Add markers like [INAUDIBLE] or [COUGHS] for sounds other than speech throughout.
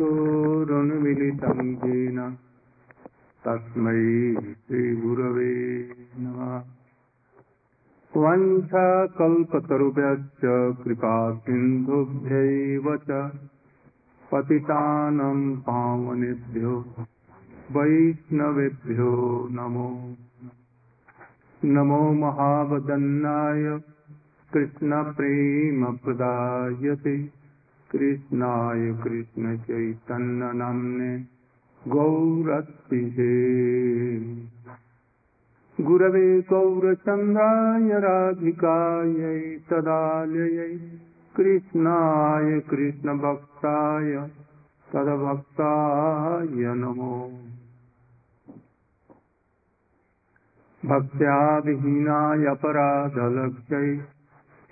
चक्षुरुन्मिलितं येन। तस्मै श्रीगुरवे नमः। वञ्छाकल्पतरुभ्यश्च कृपा सिन्धुभ्यैव च। पतितानं पावनेभ्यो वैष्णवेभ्यो नमो। नमो महावदन्नाय। कृष्णप्रेमप्रदायते कृष्णाय कृष्णचैतन्यनाम्ने गौरत्तिहे गुरवे गौरचन्द्राय राधिकायै तदालयै कृष्णाय कृष्णभक्ताय तदभक्ताय नमो। भक्त्या विहीनाय अपराधलक्ष्यै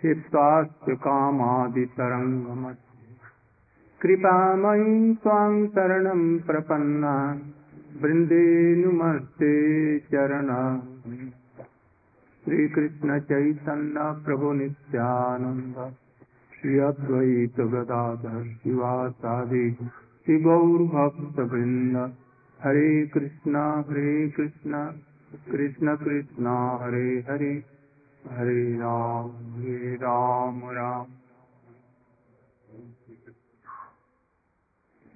चित्तास्य कामादितरङ्गमस्य कृपामयी त्वां शरणं प्रपन्ना। वृन्देनुमस्ते चरण श्रीकृष्णचैतन्य प्रभु नित्यानन्द। श्री अद्वैत गदाधर शिवासादि शिवौर्भक्तवृन्द हरे कृष्णा हरे कृष्णा। कृष्ण कृष्णा, हरे हरे। हरे राम हरे Ram Ram.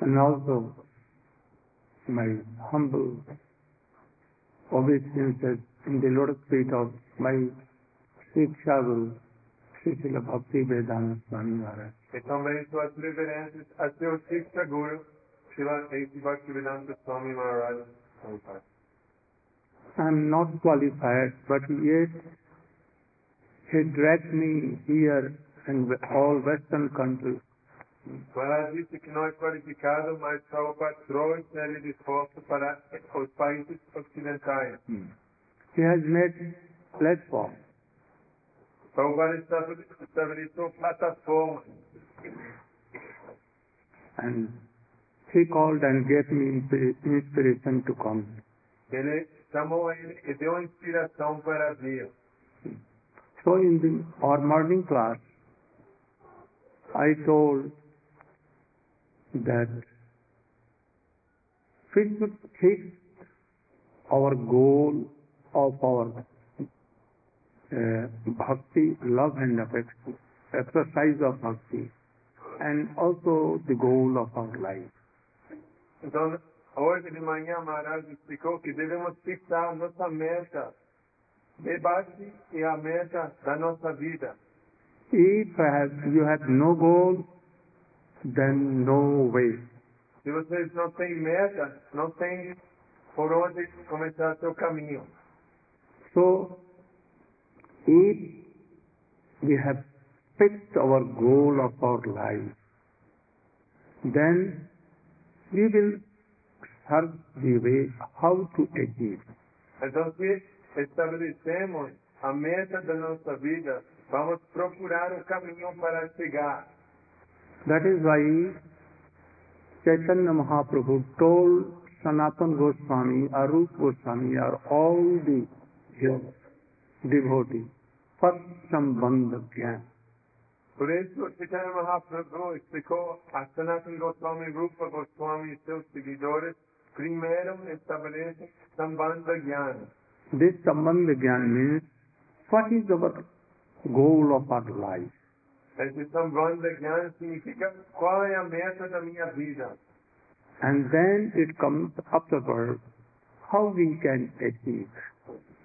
and also my humble obeisances in the lotus feet of my Shiksha Guru, Srila Bhakti Vedanta Swami Maharaj. E também suas reverências a seu Shiksha Guru, Srila A.C. Bhaktivedanta Swami Maharaj. Prabhupada. I am not qualified, but yet he dragged me here and all Western countries. Maharaj disse que não é qualificado, mas Prabhupada trouxe ele de esforço para os países ocidentais. He has made platform. Prabhupada estabeleceu plataformas and he called and gave me inspiration to come. Ele chamou ele e deu inspiração para vir. So in the our morning class, I told that we should fix our goal of our uh, bhakti, love and affection, exercise of bhakti, and also the goal of our life. Então, hoje de manhã, Maharaj explicou que devemos fixar nossa meta, debate e a meta da nossa vida. If have, you have no goal, then no way. Se vocês não têm meta, não tem por onde começar seu caminho. So, if we have fixed our goal of our life, then we will search the way how to achieve. Então, se estabelecemos a meta da nossa vida, vamos procurar o caminho para chegar. That is why Chaitanya Mahaprabhu told Sanatan Goswami, Arup Goswami, or all the devotees, first sambandha jnana. Por isso, Chaitanya Mahaprabhu explicou a Sanatana Goswami, Rupa Goswami e seus seguidores, primeiro estabelecem Sambandha Jnana. This sambandha jnana means what is our goal of our life. Esse Sambandha Jnana significa qual é a meta da minha vida. And then it comes afterward how we can achieve.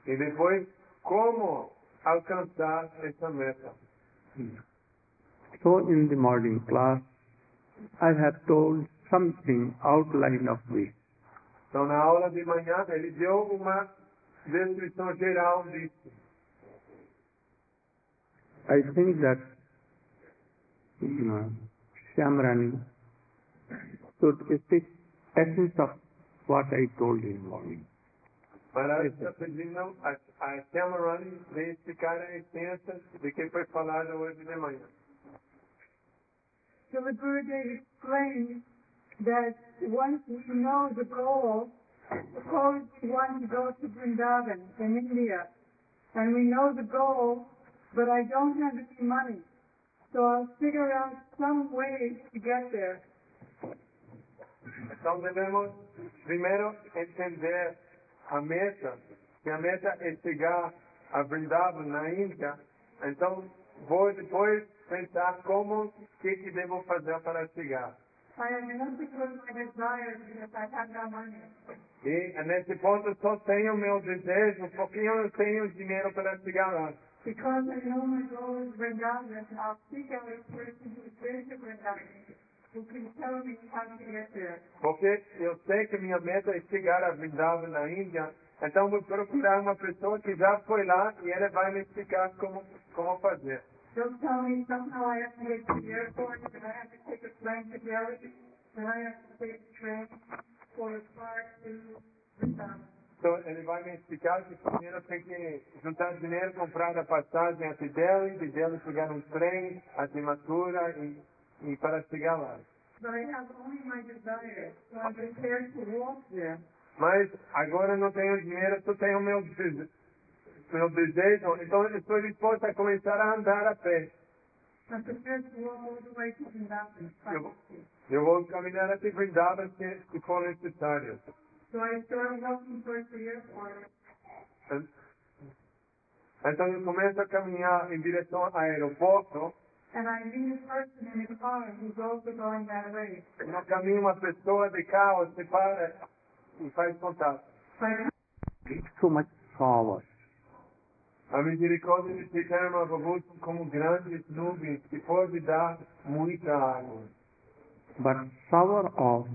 E depois, como alcançar essa meta. So in the morning class, I have told something outline of this. Então, na aula de manhã, ele deu uma descrição geral disso. I think that uh, Shamrani. So it's the essence of what I told you in morning. Maharaj está pedindo a, a Shamarani de explicar a essência de que foi falado hoje de manhã. So the Gurudev explained that once we know the goal, suppose we want to go to Vrindavan in India, and we know the goal, but I don't have any money. So I'll figure out some way to get there. Então devemos primeiro entender a meta, que a meta é chegar a Vrindavan na Índia. Então vou depois pensar como, que que devo fazer para chegar. I am nothing with my desire because I have no money. E nesse ponto só tenho meu desejo, porque eu não tenho dinheiro para chegar lá. Because I know my goal is Vrindavan, I'll seek out a person who's been to Vrindavan, who can tell me how to get there. Porque eu sei que minha meta é chegar a Vrindavan na Índia, então vou procurar uma pessoa que já foi lá e ele vai me explicar como, como fazer. They'll tell me somehow I have to get to the airport, and I have to take a plane to Delhi, and I have to take a train or a car to Vrindavan. Então ele vai me explicar que primeiro tem que juntar dinheiro, comprar a passagem até Delhi, de Delhi pegar um trem até Mathura e, e para chegar lá. But I have only my desire, so I'm prepared to walk there. Mas agora não tenho dinheiro, só tenho meu, dese- meu desejo, então eu estou disposto a começar a andar a pé. I Eu, eu vou caminhar até Vrindavan se, se for necessário. So I started walking towards the airport, Então eu começo a caminhar em direção ao aeroporto, and I meet a person in a car who's also going that way. no caminho uma pessoa de carro se para e faz contato. So much power. A misericórdia de Mahaprabhu são como grandes nuvens que pode dar muita água. But shower of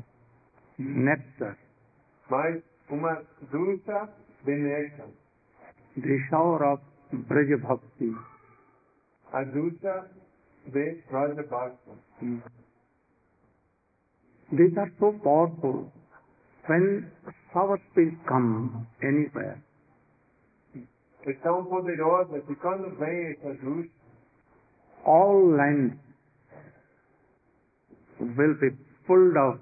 nectar, Mas uma dulce néctar, the shower of Braja Bhakti, a dulce de Bhakti. these are so powerful. When will come anywhere, É tão poderosa que quando vem essa dulce, all lands will be full of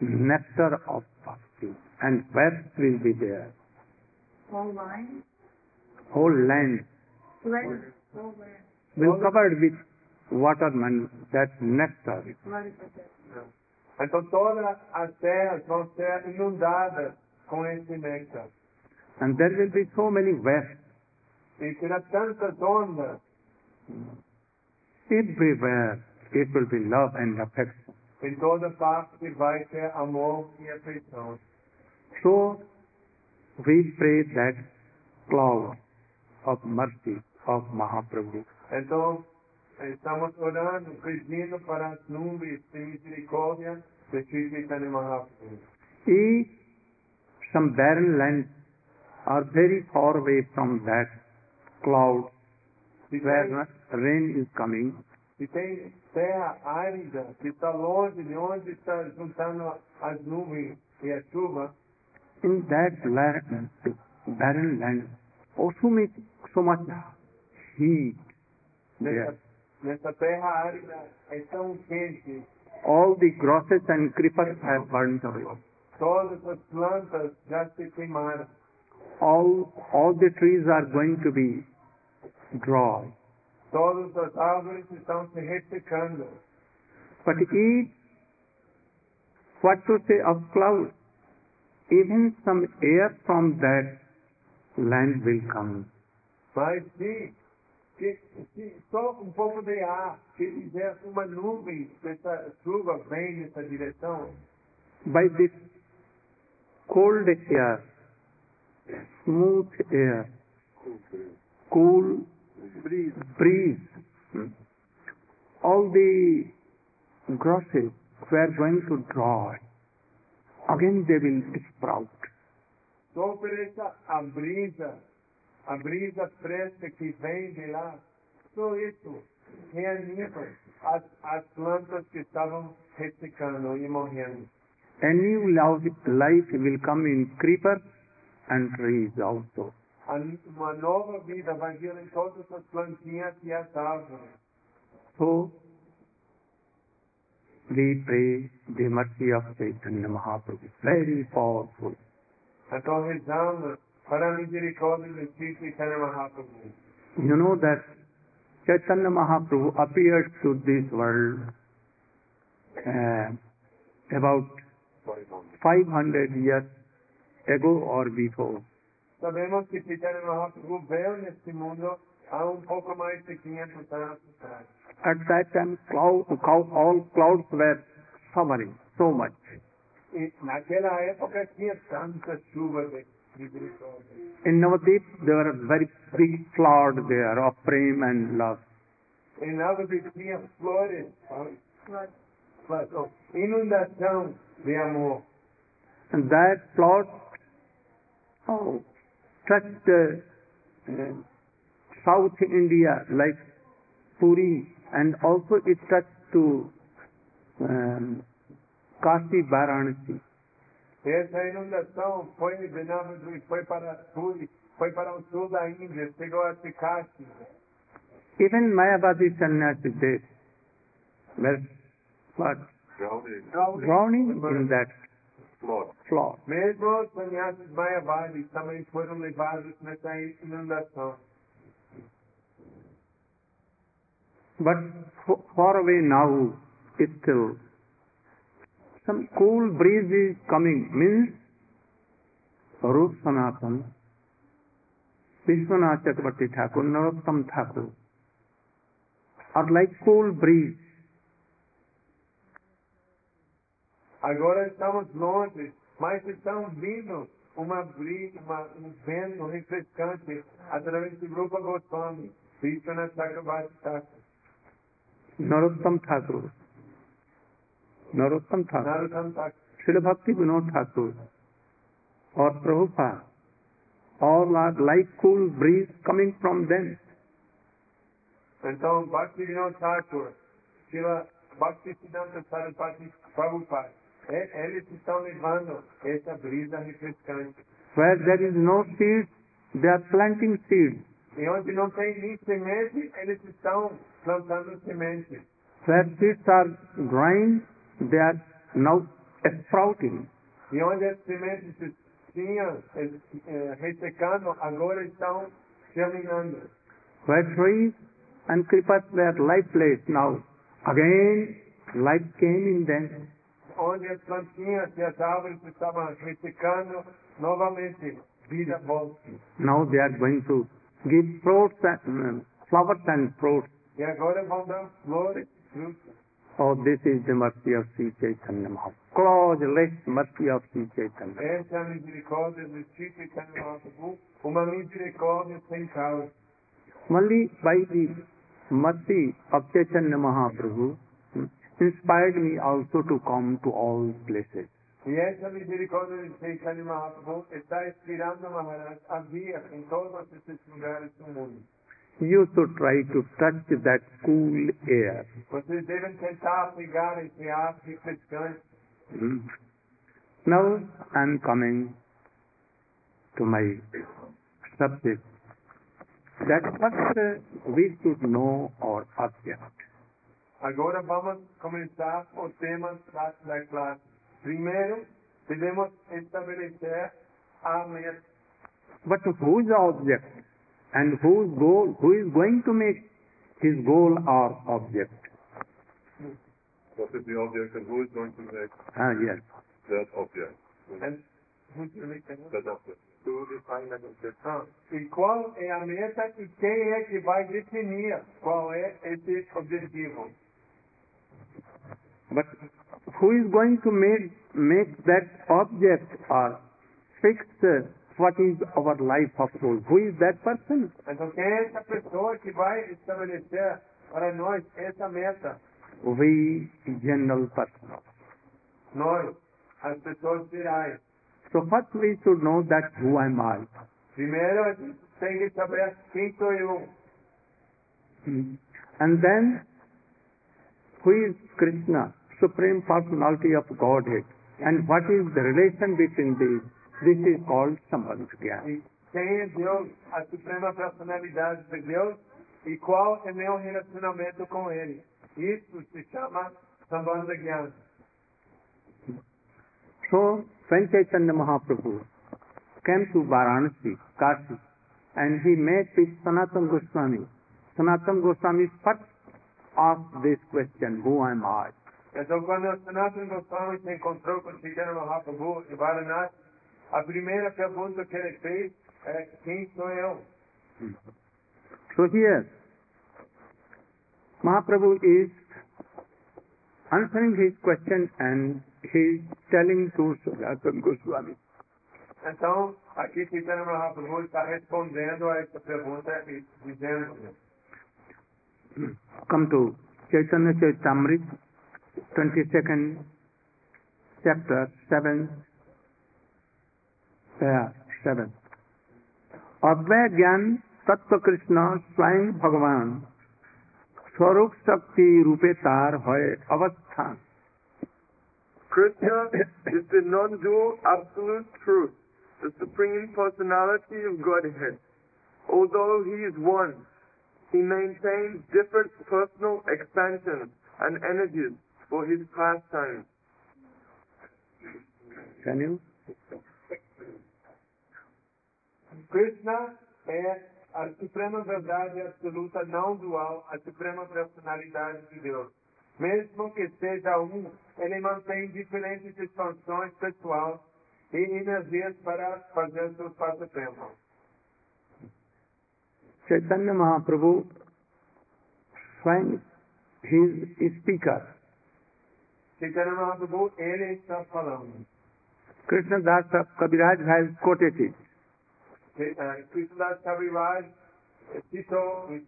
nectar of and west will be there. whole line, Whole land land, whole land. will covered with water and that nectar. What is it? então todas as terras vão ser inundadas com esse néctar. And there will be so many wests E terá tantas ondas, everywhere. It will be love and affection. em toda parte vai ter amor e afeição. So we pray that cloud of mercy of Mahaprabhu. Então, estamos orando, pedindo para as nuvens de misericórdia de Sri Chaitanya Mahaprabhu. If some barren lands are very far away from that cloud Se where tem, rain is coming, se tem terra árida que está longe de onde está juntando as nuvens e a chuva, in that land, barren land, also make so much heat there. nessa terra árida é tão quente, All the grasses and creepers have burned away. todas as plantas já se queimaram. All, all the trees are going to be dry. Todas as árvores estão. But if, what to say of clouds, even some air from that land will come. Mas se, que, se só um pouco de ar, que tiver uma nuvem, dessa chuva vem nessa direção, By this cold air, smooth air, cool breeze, breeze hmm, all the grasses were going to dry. Again they will sprout. só por essa a brisa, a brisa fresca que vem de lá, só isso reanima as, as plantas que estavam ressecando e morrendo. A new love- life will come in creepers and trees also. Uma nova vida vai vir em todas as plantinhas e as árvores. So, we pray the mercy of Chaitanya Mahaprabhu. Very powerful. Então rezamos para a misericórdia de Sri Chaitanya Mahaprabhu. You know that Chaitanya Mahaprabhu appeared to this world uh, about 500 years ago or before. Sabemos que Chaitanya Mahaprabhu veio neste mundo há um pouco mais de 500 anos atrás. At that time, cloud, cloud, all clouds were suffering so much. Naquela época tinha tanta chuva de misericórdia. In Navadvip, there were a very big flood there of prem and love. Em tinha flores, But flores, oh, inundação de amor. And that flood oh, touched uh, uh, South India like Puri and also it touched to um, Kashi Varanasi. Essa inundação foi foi para Puri, foi para o sul da Índia, chegou Kashi. Even Mayavadi sannyasi, they were what, drowning in that flood. Mesmo os sannyasins Mayavadis também foram levados nessa inundação. But far away now, it's still, some cool breeze is coming, means Rup Sanatan, Vishwanath Chakrabarti Thakur, Narottam Thakur, are like cool breeze. Agora estamos longe, mas estão vindo uma brisa, uma, um vento refrescante através do grupo Goswami, Vishwanath Chakrabarti Thakur, Narottam Thakur, Narottam Thakur. Srila Bhakti Vinod Thakur, or Prabhupada, all are like cool breeze coming from them. Então, Bhakti Vinod Thakur, Srila Bhakti Siddhanta Saraswati Prabhupada, eh, e- eles estão levando essa brisa refrescante. Where there is no seeds, they are planting seeds. E onde não tem nem semente, eles estão plantando sementes. Where seeds are drying, they are now sprouting. E onde as sementes tinham eh, ressecando, agora estão germinando. Where trees and creepers were lifeless, now again life came in them. Onde as plantinhas e as árvores estavam ressecando, novamente vida volta. Now they are going to give fruits and um, flowers and fruits. E agora vão dar flores e. Oh, this is the mercy of Sri Chaitanya Mahaprabhu. Causeless mercy of Sri Chaitanya. Essa é a misericórdia do Sri Chaitanya Mahaprabhu, uma misericórdia sem causa. Only by the mercy of Chaitanya Mahaprabhu hmm, inspired me also to come to all places. E essa misericórdia de Chaitanya Mahaprabhu está inspirando Maharaj a vir em todos esses lugares do mundo. You should try to touch that cool air. Vocês devem tentar pegar esse ar refrescante. Hmm. Now I am coming to my subject. That first uh, we should know our object. Agora vamos começar o tema da, classe. Primeiro, devemos estabelecer a meta. But who is the object? And whose goal? Who is going to make his goal our object? What is the object and who is going to make Ah, yes. that object? And, Ah, That object. e qual é a meta e quem é que vai definir qual é esse objetivo? But who is going to make, make that object or fix uh, what is our life of goal? Who is that person? Então, quem é essa pessoa que vai estabelecer para nós essa meta? We general persons. Nós, as pessoas gerais. So first we should know that who am I? Primeiro, a gente tem que saber quem sou eu. Hmm. And then, who is Krishna, Supreme Personality of Godhead? And what is the relation between these? This is called Sambandh Gyan. E quem é Deus, a suprema personalidade de Deus, e qual é meu relacionamento com Ele. Isso se chama Sambandha Gyan. So, when Chaitanya Mahaprabhu came to Varanasi, Kashi, and he met with Sanatana Goswami, Sanatana Goswami first asked this question, who am I? Então, quando o Sanatana Goswami se encontrou com Chaitanya Mahaprabhu em Varanasi, a primeira pergunta que ele fez é quem sou eu? So here, Mahaprabhu is answering his question and he is telling to Sanatana Goswami. Então, aqui Chaitanya Mahaprabhu está respondendo a essa pergunta e dizendo Come to Chaitanya Chaitamrit, 22nd chapter, 7th, yeah, 7th. अव्यय ज्ञान तत्व कृष्ण स्वयं भगवान स्वरूप शक्ति रूपे तार है अवस्थान Krishna is the non-dual absolute truth, the supreme personality of Godhead. Although he is one, he maintains different personal expansions and energies for his pastimes. Can you? Krishna é a suprema verdade absoluta não dual, a suprema personalidade de Deus. Mesmo que seja um, ele mantém diferentes expansões pessoais e energias para fazer seus passatempos. Chaitanya Mahaprabhu finds his speaker. Chaitanya Mahaprabhu, ele está falando. Krishna Das Kabiraj has quoted it. Citou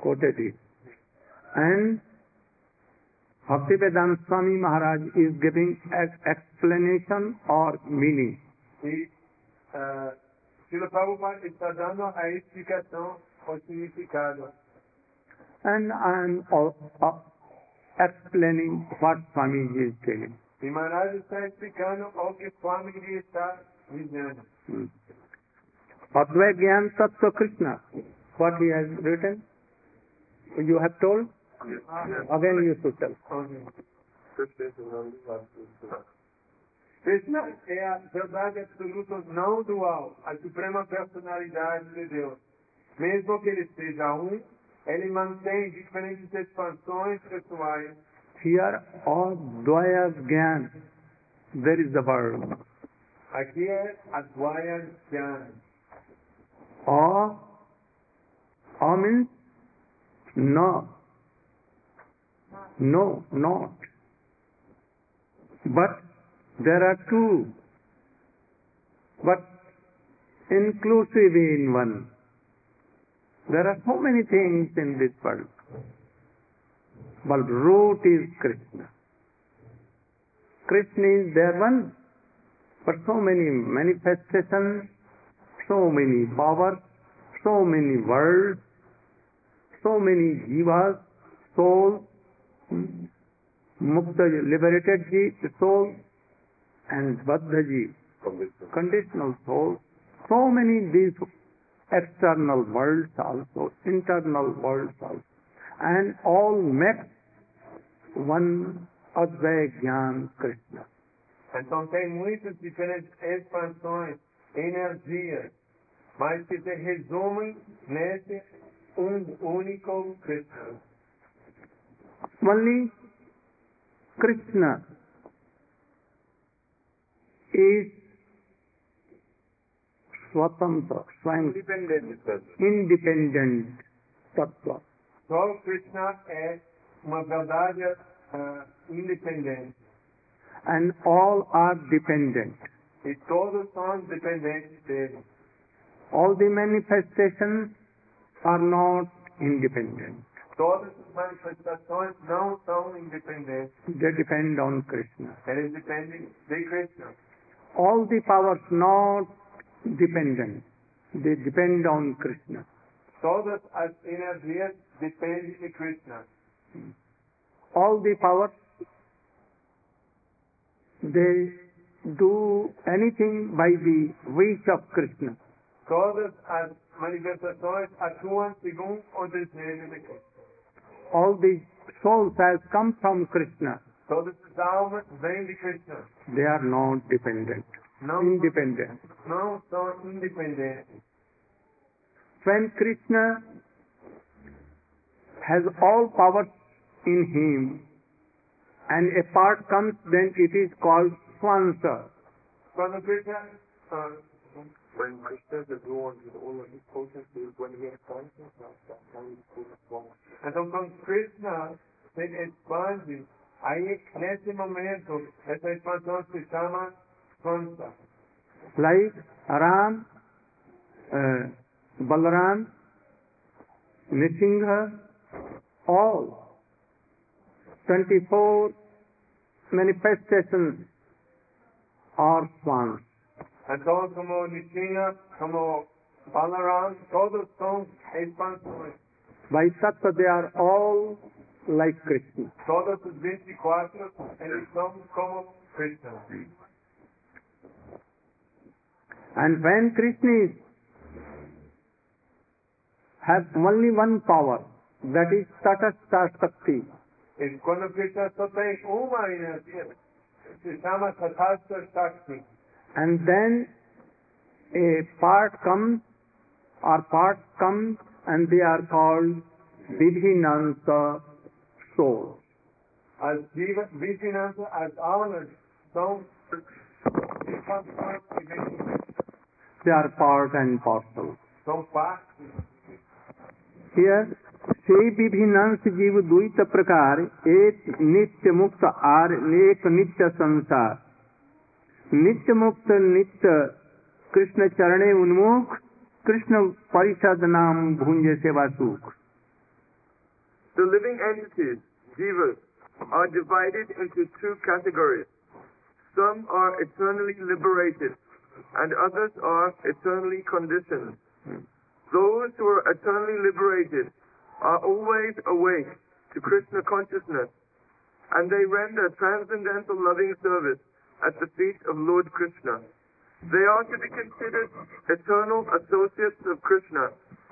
quoted it. And Bhaktivedanta Swami Maharaj is giving an explanation or meaning. Uh, está. And I am al- uh, explaining what Swami is telling. Maharaj está explicando o que Swami está dizendo. Hmm. Advait Gyan Tattva Krishna, what he has written, you have told, again you should tell. Krishna é a verdade absoluta não dual, a suprema personalidade de Deus. Mesmo que ele seja um, ele mantém diferentes expansões pessoais. Here, all Advaya Gyan, there is the word. Aqui é Advaya Jnana. A, A means no, no, not. But there are two, but inclusive in one. There are so many things in this world. But root is Krishna. Krishna is there one, but so many manifestations, so many powers, so many worlds, so many jivas, souls, mukta liberated souls, and baddha ji, conditional. souls, so many these external worlds also, internal worlds also, and all make one Advaya Gyan Krishna. Então tem muitas diferentes expansões, energias, mas que se resumem nesse um único Krishna. Only Krishna is Swatantra, Independent. independent Tattva. Só Krishna é uma verdade ah, independente. And all are dependent. E todos são dependentes dele. All the manifestations are not independent. Todas as manifestações não são independentes. They depend on Krishna. Eles dependem de Krishna. All the powers not dependent. They depend on Krishna. Todas as energias depende de Krishna. All the powers, they do anything by the wish of Krishna. Todas as manifestações atuam segundo o desejo de Krishna. All the souls have come from Krishna. Todas as almas vêm de Krishna. They are not dependent, Não, independent. não são independentes. When Krishna has all powers in him and a part comes, then it is called Swansa. Ah, When Krishna is adorned with all of his potencies, when he expands himself, that's how he's called a swan. Então, quando Krishna expande, aí, nesse momento, essa expansão se chama Swansa. Like Ram, uh, Balaram, Nrisingha, all 24 manifestations are swans. Então, como Nishinga, como Balaram, todos são expansões. By Tattva they are all like Krishna. Todos os 24, eles são como Krishna. And when Krishna is, has only one power, that is Tatastha Shakti. E Krishna só tem uma se chama Tatastha Shakti. And then a part comes, or parts come, and they are called Vibhinnansa souls. As vigilança, as são expansões They are part and parcel. So partes. Here, से विभिन्नांश जीव द्वैत प्रकार एक नित्य मुक्त are एक नित्य संसार नित्य मुक्त नित्य कृष्ण चरणे उन्मुख कृष्ण परिषद नाम भुंज सेवा सुख The living entities, jivas, are divided into two categories. Some are eternally liberated, and others are eternally conditioned. Those who are eternally liberated are always awake to Krishna consciousness, and they render transcendental loving service at the feet of Lord Krishna. They are to be considered eternal associates of Krishna,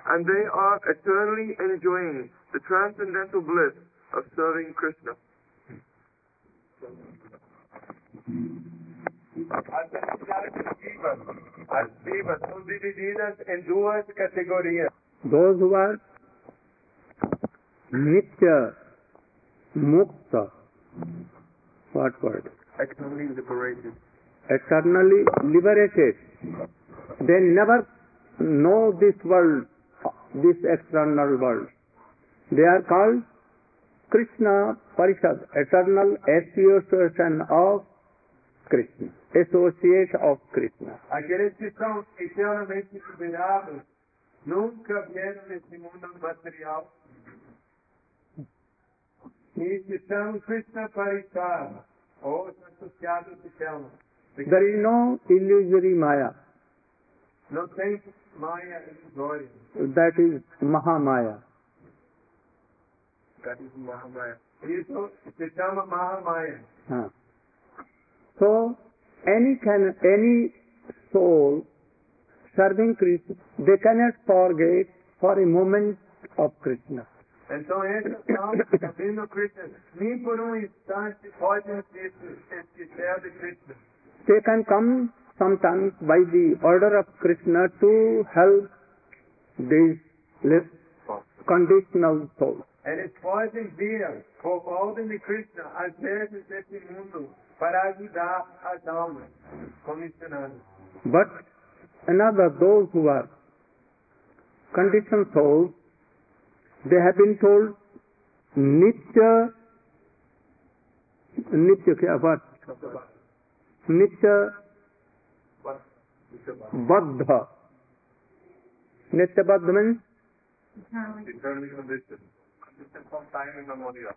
and they are eternally enjoying the transcendental bliss of serving Krishna. Those who are nitya mukta what word Eternally liberated. eternally liberated. They never know this world this external world. They are called krishna parishad eternal association of krishna. Associate of krishna. Aqueles que são eternamente liberados nunca vieram nesse mundo material. Chamam Krishna Parishad, ou os associados se chamam. there is no illusory maya Não tem Maya ilusória. that is mahamaya That is Mahamaya. Isso se chama Mahamaya. Huh. So, any can any soul serving Krishna, they cannot forget for a moment of Krishna. Então, essas almas servindo Krishna, nem por um instante podem se esquecer de Krishna. They can come sometimes by the order of Krishna to help these li- conditional souls. Eles podem vir, por ordem de Krishna, às vezes desse mundo, para ajudar as almas comissionadas. But another, those who are conditioned souls, they have been told Nitya, Nitya kya what? Nitya Baddha. Nitya Baddha means Eternally conditioned. Conditioned from time immemorial.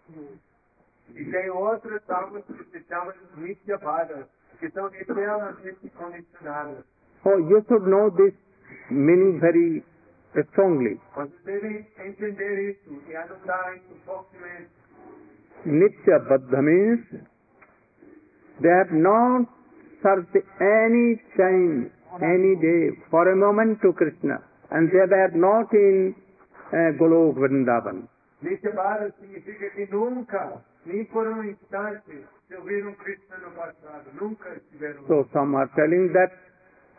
Tem outras almas que se chamam de Nityabhadas, que são eternamente condicionadas. Oh, you should know this meaning very strongly. Vocês devem entender isso adotar isso fortemente. Nitya Baddha means they have not served any time, any day, for a moment to Krishna, and they were not in uh, Golok Vrindavan. Nityabara significa que nunca, nem por um instante, serviram Krishna no passado. Nunca estiveram. So some are telling that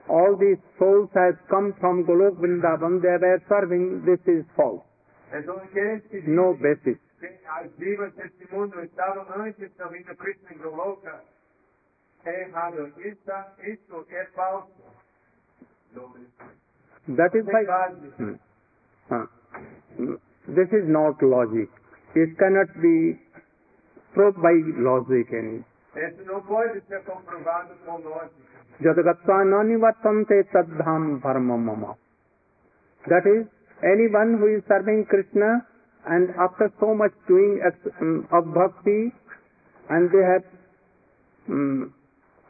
all these souls has come from Golok Vrindavan, they were serving, this is false. No basis. que as divas deste mundo estavam antes servindo Krishna em Goloka, é errado. Isso, isso é falso. That is why. Hmm. Huh. Hmm. This is not logic. It cannot be proved by logic. And Isso não pode ser comprovado com lógica. जदगत्वा न निवर्तन थे तद्धाम धर्म मम that is anyone who serving Krishna and after so much doing of bhakti and they have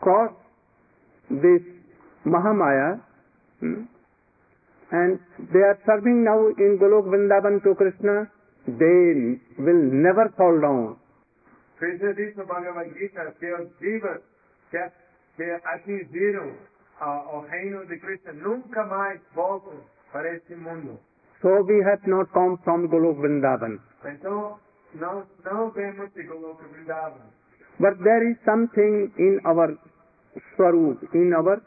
cross this Mahamaya and they are serving now in Goloka Vrindavan to Krishna they will never fall down Krishna ji से भगवत गीता से और जीव क्या que, que atingiram ah, o reino de Krishna nunca mais voltam para este mundo. So we have not come from Golok Vrindavan. Então, nós não vemos de Goloka Vrindavan. But there is something in our Swarup, in our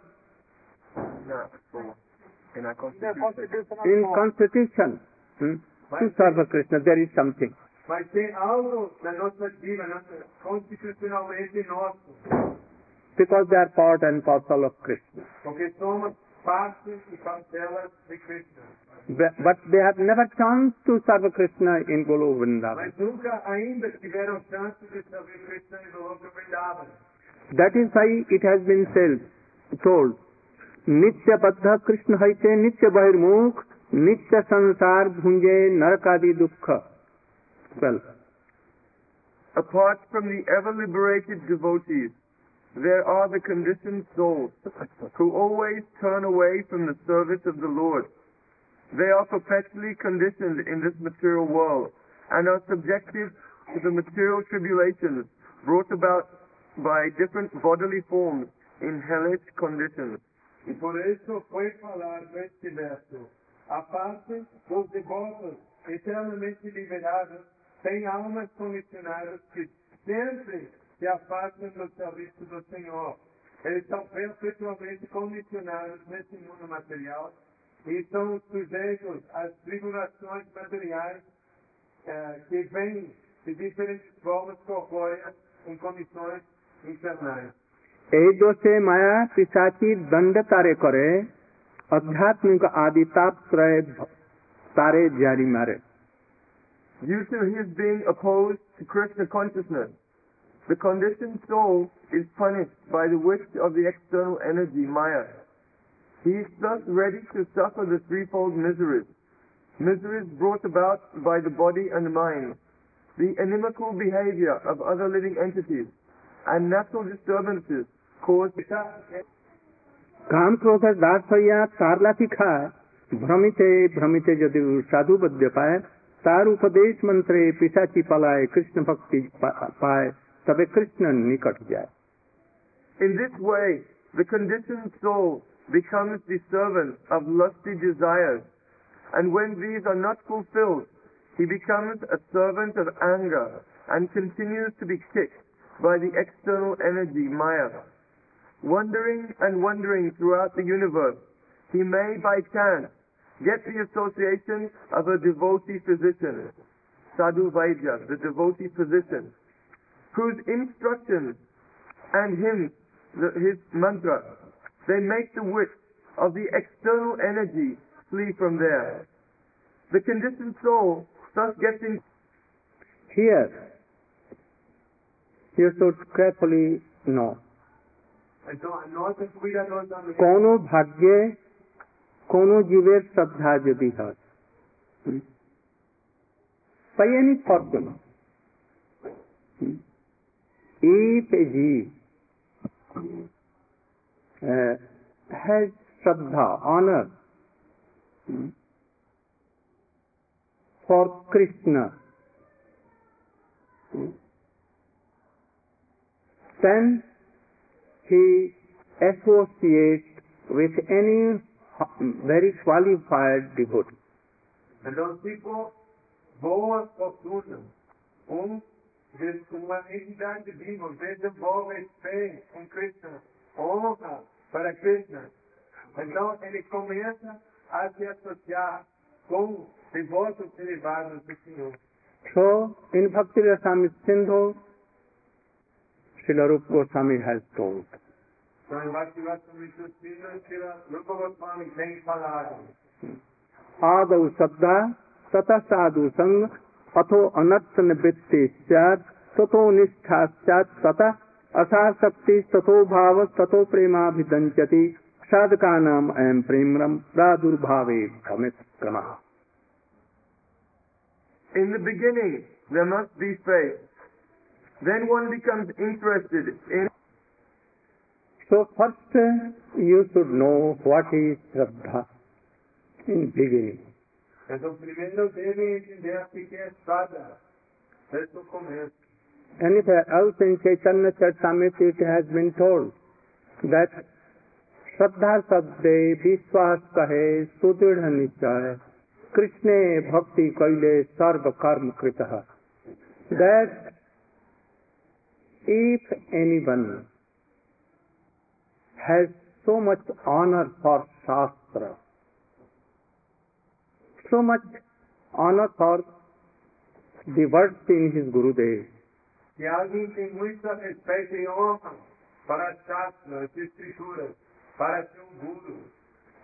in our constitution of in law. constitution, hmm, to serve Krishna, there is something. Mas tem algo na nossa vida, nossa, constitucionalmente nosso, Because they are part and parcel of Krishna. porque somos partes e parcelas de Krishna. But but they have never chance to serve Krishna in Golok Vrindavan. Mas nunca ainda tiveram chance de servir Krishna em Goloka Vrindavan. That is why it has been said, told, Nitya Baddha Krishna haite Nitya Bahirmukh Nitya Sansar Bhunje Narakadi Dukkha. Well, Apart from the ever liberated devotees, there are the conditioned souls who always turn away from the service of the Lord. They are perpetually conditioned in this material world and are subjected to the material tribulations brought about by different bodily forms in hellish conditions. E por isso foi falado este verso. A parte dos devotos eternamente liberados têm almas condicionadas que sempre se afastam do serviço do Senhor. Eles são perpetuamente condicionados nesse mundo material e são sujeitos às tribulações materiais eh, que vêm de diferentes formas corpóreas em condições infernais. এই দোষে মায়া পিসাচি দণ্ড তারে করে আধ্যাত্মিক আদি তাপত্রয় তারে জারি মারে Due to his being opposed to Krishna consciousness, the conditioned soul is punished by the wish of the external energy, Maya. He is thus ready to suffer the threefold miseries. Miseries brought about by the body and the mind, the inimical behavior of other living entities, and natural disturbances caused কাম ক্রোধ দাস হইয়া তার লাঠি খায় ভ্রমিতে ভ্রমিতে যদি সাধু বদ্য পায় তার উপদেশ মন্ত্রে পিসাচি পালায় কৃষ্ণ ভক্তি পা- পায় तब कृष्ण निकट जाए In this way, the conditioned soul becomes the servant of lusty desires, and when these are not fulfilled, he becomes a servant of anger and continues to be kicked by the external energy Maya. Wandering and wandering throughout the universe, he may by chance get the association of a devotee physician, Sadhu Vaidya, the devotee physician, whose instructions and hymns, the, his mantra, they make the wish of the external energy flee from there. The conditioned soul thus gets in Here, you should carefully know. Então, a nossa cuidadosamente কোন ভাগ্যে কোন জীবের শ্রদ্ধা যদি হয় by any fortune if jeev uh, has shraddha honor for Krishna, then he associates with any very qualified devotee. Então, se for boa fortuna, um, des- uma entidade viva desenvolve fé em Krishna, honra para Krishna. Então, ele começa a se associar com devotos derivados do Senhor. So, in Bhakti Rasami Sindhu, Srila Rupa Goswami has told. आदौ श्रद्धा ततः साधु संग अथो अनर्थ निवृत्ति स्यात् निष्ठा ततः असाशक्ति ततो भाव ततो प्रेमाभिदंचति साधकानाम अयम प्रेमरम प्रादुर्भावे भ्रमित क्रमः In the beginning, there must be faith. Then one becomes interested in So first uh, you should know what is Shraddha in beginning. Então, primeiro deve entender o que é Sada, desde o começo. Anywhere else in Chaitanya Charitamrita it has been told that श्रद्धा शब्दे विश्वास कहे सुदृढ़ निश्चय कृष्णे भक्ति कैले सर्व कर्म कृत that if anyone has so much honor for Shastra, so much honor for the words in his Gurudev, alguém tem muito respeito e honra para Escrituras, para seu Guru,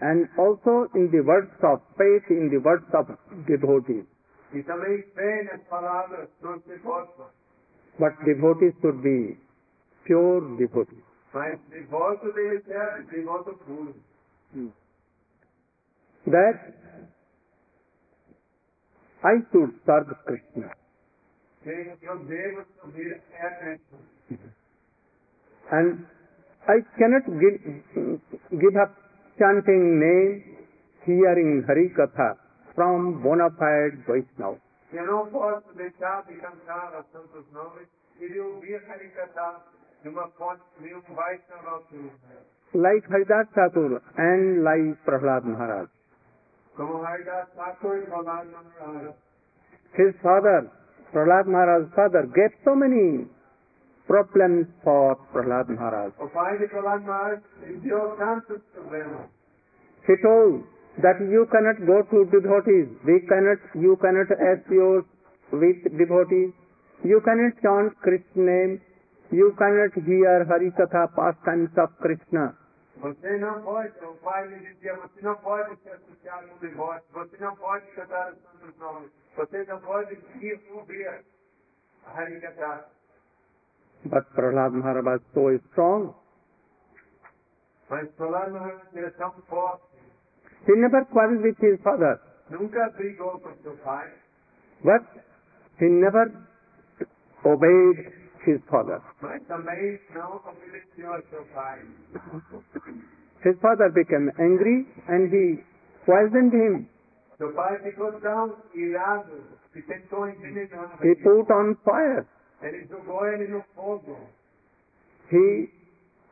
and also in the words of faith, in the words of devotees. e também fé nas palavras dos devotos, But devotees should be pure devotees. mas devoto deve ser devoto puro. That I should serve Krishna. Que eu devo servir a Krishna. And I cannot give, give up chanting name, hearing Hari Katha from bona fide Vaishnava. Eu não posso deixar de cantar os santos nomes e de ouvir Harikata de uma fonte de um Vaishnava autor. Like Haridas Thakur and like Prahlad Maharaj. His father, Prahlad Maharaj's father, gave so many problems for Prahlad Maharaj. O pai de Balaji Maharaj lhe deu tantos problemas. He told that you cannot go to devotees, we cannot, you cannot associate with devotees, you cannot chant Krishna name, you cannot hear Hari Katha, pastimes of Krishna. Você não pode, o pai lhe dizia, você não pode se associar com um devotos, você não pode cantar os santos nomes, você não pode ouvir Harikata. But Prahlad Maharaj was so strong, Mas Balaji Maharaj era tão forte, he never quarreled with his father, nunca brigou com seu pai, but he never obeyed his father. mas também não obedeceu a seu pai. His father became angry and he poisoned him. Seu pai ficou tão irado que tentou envenenar He put on fire. Ele jogou ele no fogo. He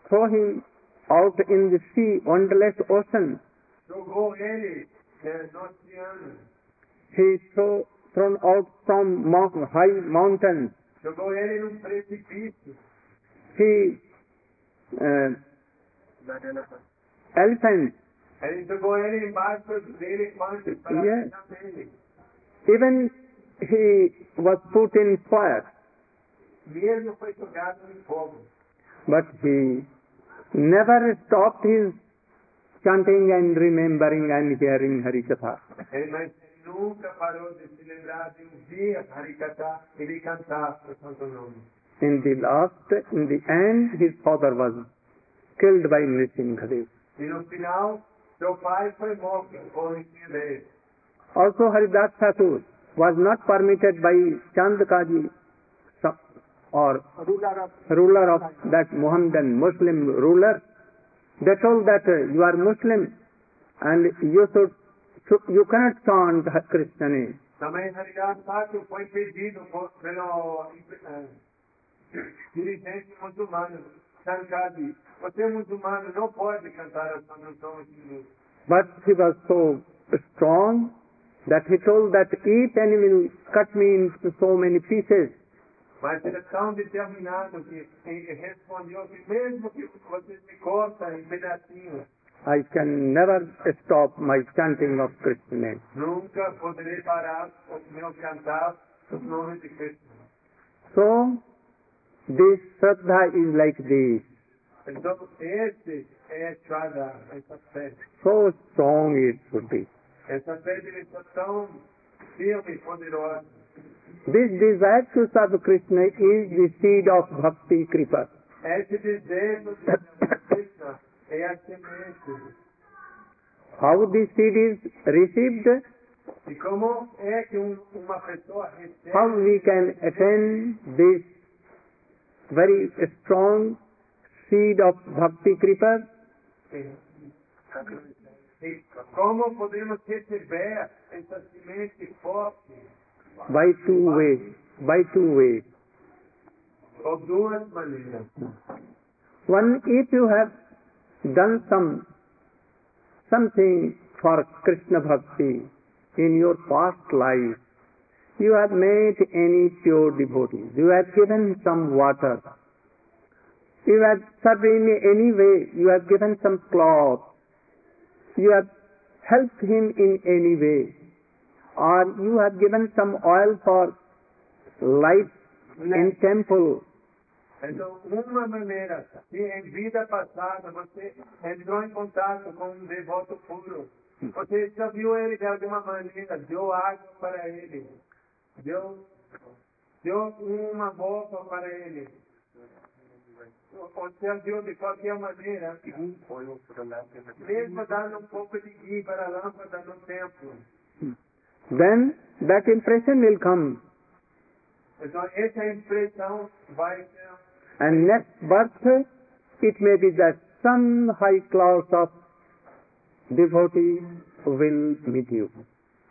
threw him out in the sea, wonderless ocean. Jogou ele no oceano. He threw, thrown out from high mountains. Jogou ele num precipício. He uh, elephants, Ele jogou ele embaixo de elefantes para Yes. even he was put in fire, Mesmo foi jogado no fogo. but he never stopped his chanting and remembering and hearing Harikatha. Ele, mas ele nunca de de ouvir Harikata e de cantar o santo nome. In the last, in the end, his father was killed by Nrsimhadev. E no final, seu pai foi morto por Nrsimhadev. Also Haridas Thakur was not permitted by Chand Kaji or ruler of that Mohammedan Muslim ruler. They told that uh, you are Muslim and you should, should you cannot chant Krishna name. Também Haridas Thakur foi pedido por, pelo [COUGHS] dirigente muçulmano, Shankadi. Você muçulmano não pode cantar as canções hindus. But he was so strong that he told that each enemy cut me into so many pieces. Mas ele é tão determinado que respondeu que mesmo que vocês me cortam em pedacinhos, I can never stop my chanting of Krishna name. nunca parar o meu cantar os nomes de Cristo. So, this Shraddha is like this. Então, esse é Shraddha, essa fé. So strong it should be. Essa fé dele é tão firme e poderosa. This desire to serve Krishna is the seed of Bhakti Kripa. Esse desejo de Krishna é a semente. How this seed is received, como é que um, uma pessoa recebe how we can attain this very strong seed of Bhakti Kripa? como podemos receber essa semente forte By two ways. By two ways. por duas maneiras. One, if you have done some something for Krishna Bhakti in your past life, you have made any pure devotee, you have given some water, you have served in any way, you have given some cloth, you have helped him in any way, or you have given some oil for light in temple, Então, uma maneira, se em vida passada você entrou em contato com um devoto puro, você já viu ele de alguma maneira, deu água para ele, deu, deu uma roupa para ele, ou serviu de qualquer maneira, mesmo dando um pouco de guia para a lâmpada no templo. then that impression will come. Então, essa impressão vai ser And next birth, it may be that some high class of devotee will meet you.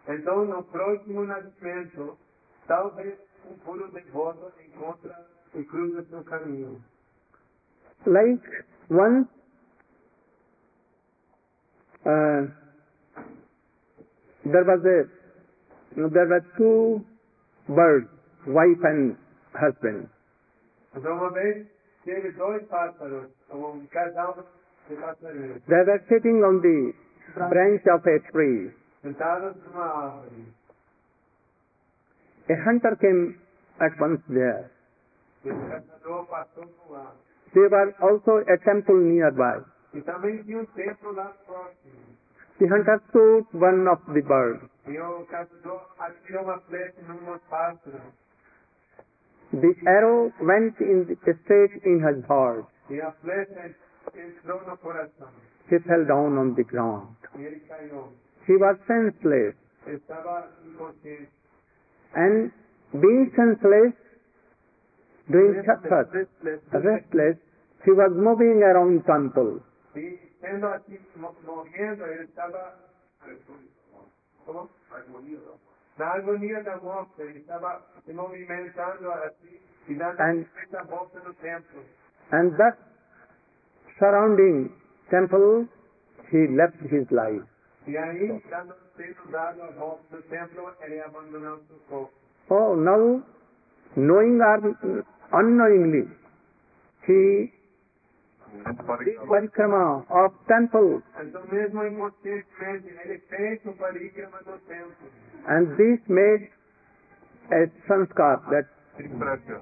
Então, no próximo nascimento, talvez um puro devoto encontra e cruza seu caminho. Like once, uh, there was a, there were two birds, wife and husband. They were sitting on the branch of a tree. sentados numa árvore. A hunter came at once there. O caçador passou por lá. There was also a temple nearby. Também tinha templo lá próximo. The hunter shot one of the birds. The arrow went in straight in his heart. A flecha entrou no coração. He fell down on the ground. He was senseless. Ele estava inconsciente. And being senseless, doing Restless. restless, he was moving around temple. Sendo assim, mo- morrendo, ele estava. Como? Na agonia da morte, ele estava se movimentando assim e dando And- a volta templo. And thus, surrounding temple, he left his life. E aí, dando, dado a volta templo, ele abandonou seu corpo. Oh, now, knowing or unknowingly, he did parikrama of temple, Então, mesmo inconscientemente, ele fez o parikrama and this made a sanskar, that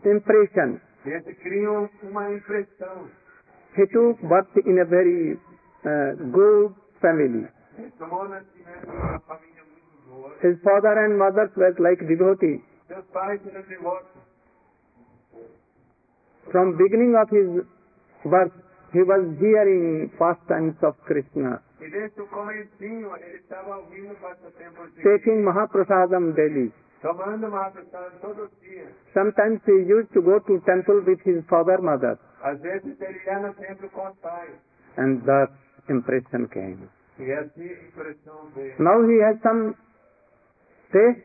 impression. E esse criou uma impressão. He took birth in a very uh, good family. Ele tomou nascimento de uma família muito boa. His father and mother were like devotees. Seus pais eram devotos. From beginning of his birth, he was hearing pastimes of Krishna, desde o comecinho, ele estava ouvindo o passatempo de taking Mahaprasadam daily. tomando Mahaprasad todos os dias. Sometimes he used to go to temple with his father, mother, Às vezes ele ia no templo com os pais. and thus impression came. Assim a impressão veio. Now he has some taste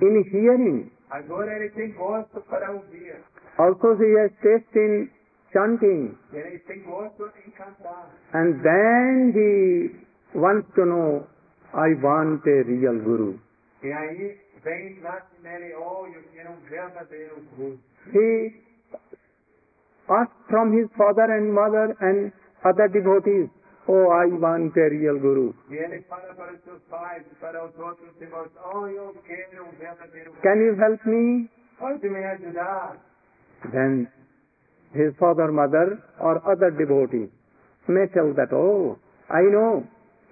in hearing. Agora ele tem gosto para ouvir. Also he has taste in chanting. Ele tem gosto em cantar. And then he wants to know, I want a real guru. Aí vem, nasce nele, oh, eu quero verdadeiro guru. He asked from his father and mother and other devotees, Oh, I want a real guru. Ele fala para os seus pais para os outros oh, eu quero guru. Can you help me? Pode me ajudar? Then his father, mother, or other devotees may tell that, Oh, I know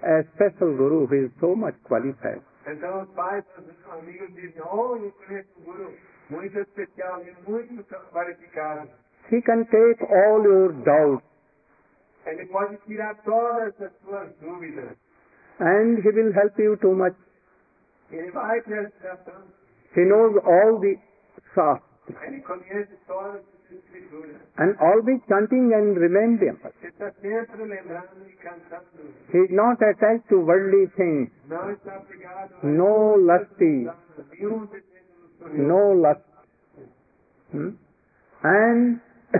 a special guru who is so much qualified. Os pais, os amigos dizem, oh, eu conheço um guru muito especial e muito. He can take all your doubts Ele pode tirar todas as suas dúvidas. and he will help you too much. Ele vai te ajudar tanto. He knows all the shastra Ele conhece todas as. And always chanting and remembering. He is not attached to worldly things, no lusty, no lust. Hmm? And [COUGHS]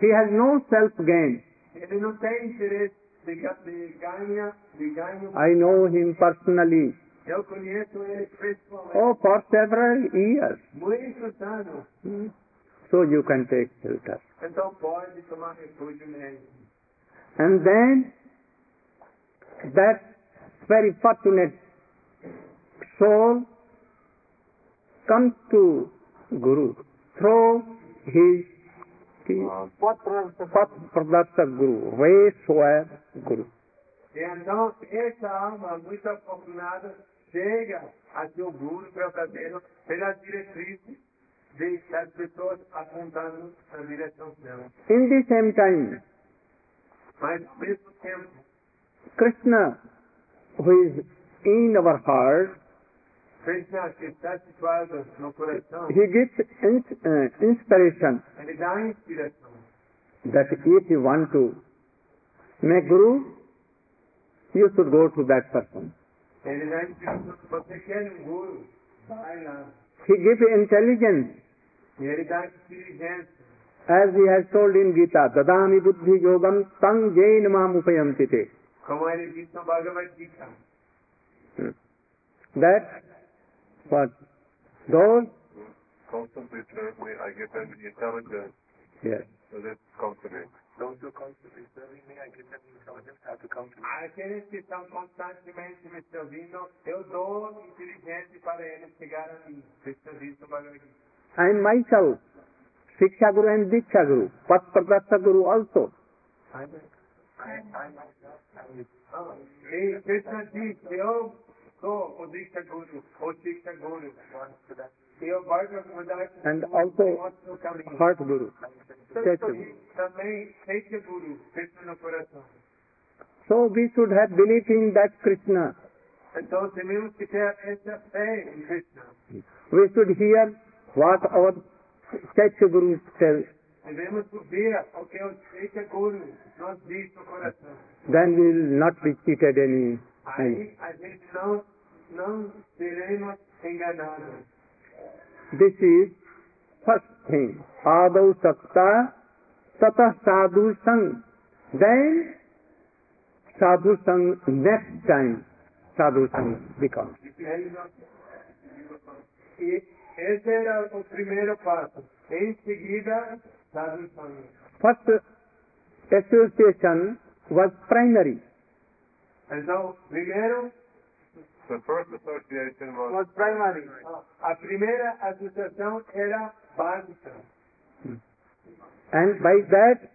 he has no self gain. Ele não tem interesse de, ga- de ganho, de ganho. I know him personally. Eu conheço ele pessoalmente. Oh, for several years. Hmm? So you can take shelter. Então pode tomar refúgio nele. And then that very fortunate soul comes to Guru through his Pat Pradarshak Guru, way soever Guru. E então, essa alma muito afortunada chega a guru verdadeiro pelas diretrizes pessoas apontando na direção dela. In the same time, Mas, ao mesmo tempo, Krishna, who is in our heart, Krishna, que está situado no coração, he gives ins- uh, inspiration ele dá inspiração. that if you want to make Guru, you should go to that person. Ele dá inspiração. Se você quer guru, vai lá. He gives intelligence, ele dá inteligência. as he has told in Gita, Dadami Buddhi Yogam Tam Yena Mam Upayanti Te. Como ele diz no Bhagavad Gita. Hmm. That what those Constantly serve I give them the intelligence yes. so that comes to me. Those who constantly serving me, I give them the intelligence how to come to me. Aqueles que estão constantemente me servindo, eu dou inteligência para eles chegar a mim. No Bhagavad Gita. I am myself, Shiksha Guru and Diksha Guru, Pat Pradarshak Guru also. I, myself am E Krishna diz, eu sou o Diksha Guru, o Shiksha Guru. One for that. Eu vou mudar And also mostro o caminho. Heart Guru. Chaitanya. Também, também Chaitya Guru, Krishna no coração. So we should have belief in that Krishna. Então temos que ter essa fé em Krishna. We should hear what our Chaitya Guru tells. Devemos ouvir o que o Chaitya Guru nos diz no coração. Then we will not be cheated any. Aí a gente não, não enganados. This is first thing. Adau sakta tata sadhu sang. Then sadhu sang next time sadhu sang becomes. Ele não- E esse era o primeiro passo. Em seguida, tradução. First association was primary. Então, primeiro, The first association was was primary. A primeira associação era básica. And by that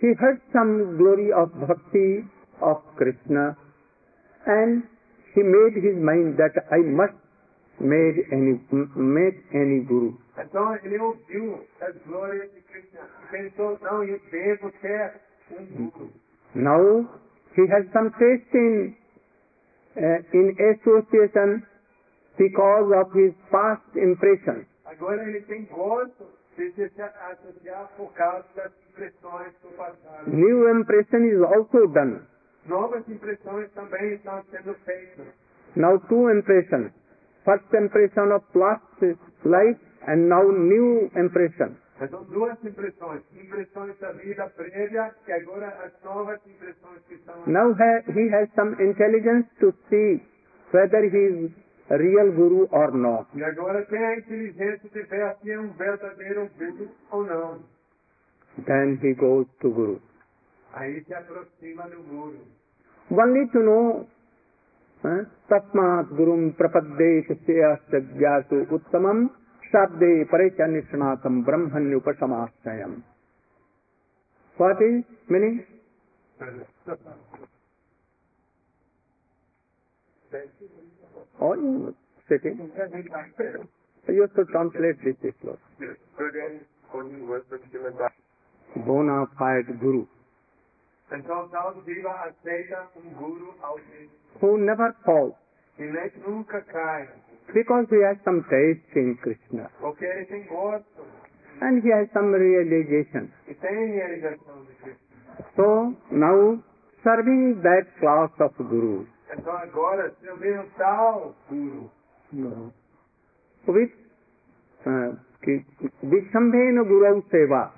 he heard some glory of bhakti of Krishna and he made his mind that I must made any, m- make any guru. Então, ele ouviu as glórias de Krishna e pensou, não, eu devo ter um guru. Now he has some taste in uh, in association because of his past impressions. Agora ele tem gosto de se associar por causa das impressões do passado. New impression is also done. Novas impressões também estão sendo feitas. Now two impressions. first impression of past life and now new impression. Então, duas impressões. Impressões da vida prévia e agora as novas impressões que estão Now ha- he has some intelligence to see whether he is a real guru or not. E agora tem a inteligência de ver se é um verdadeiro guru ou não. Then he goes to guru. Aí se aproxima do guru. Only to know uh, tasmat gurum prapadde tasya gyatu uttamam shabde parecha nishnatam brahmanyupasamaschayam. What is meaning? Or you sitting? You should translate this slow. Again, quoting verse from Srimad Bhagavatam. Bona fide guru Então, tal Jiva aceita um guru autêntico. who never falls E nem nunca cai. Because he has some taste in Krishna Porque ele tem gosto. and he has some realization. E tem realização de Krishna. So now serving that class of guru Então, agora, servindo tal guru. with uh, Visrambhena Guru Seva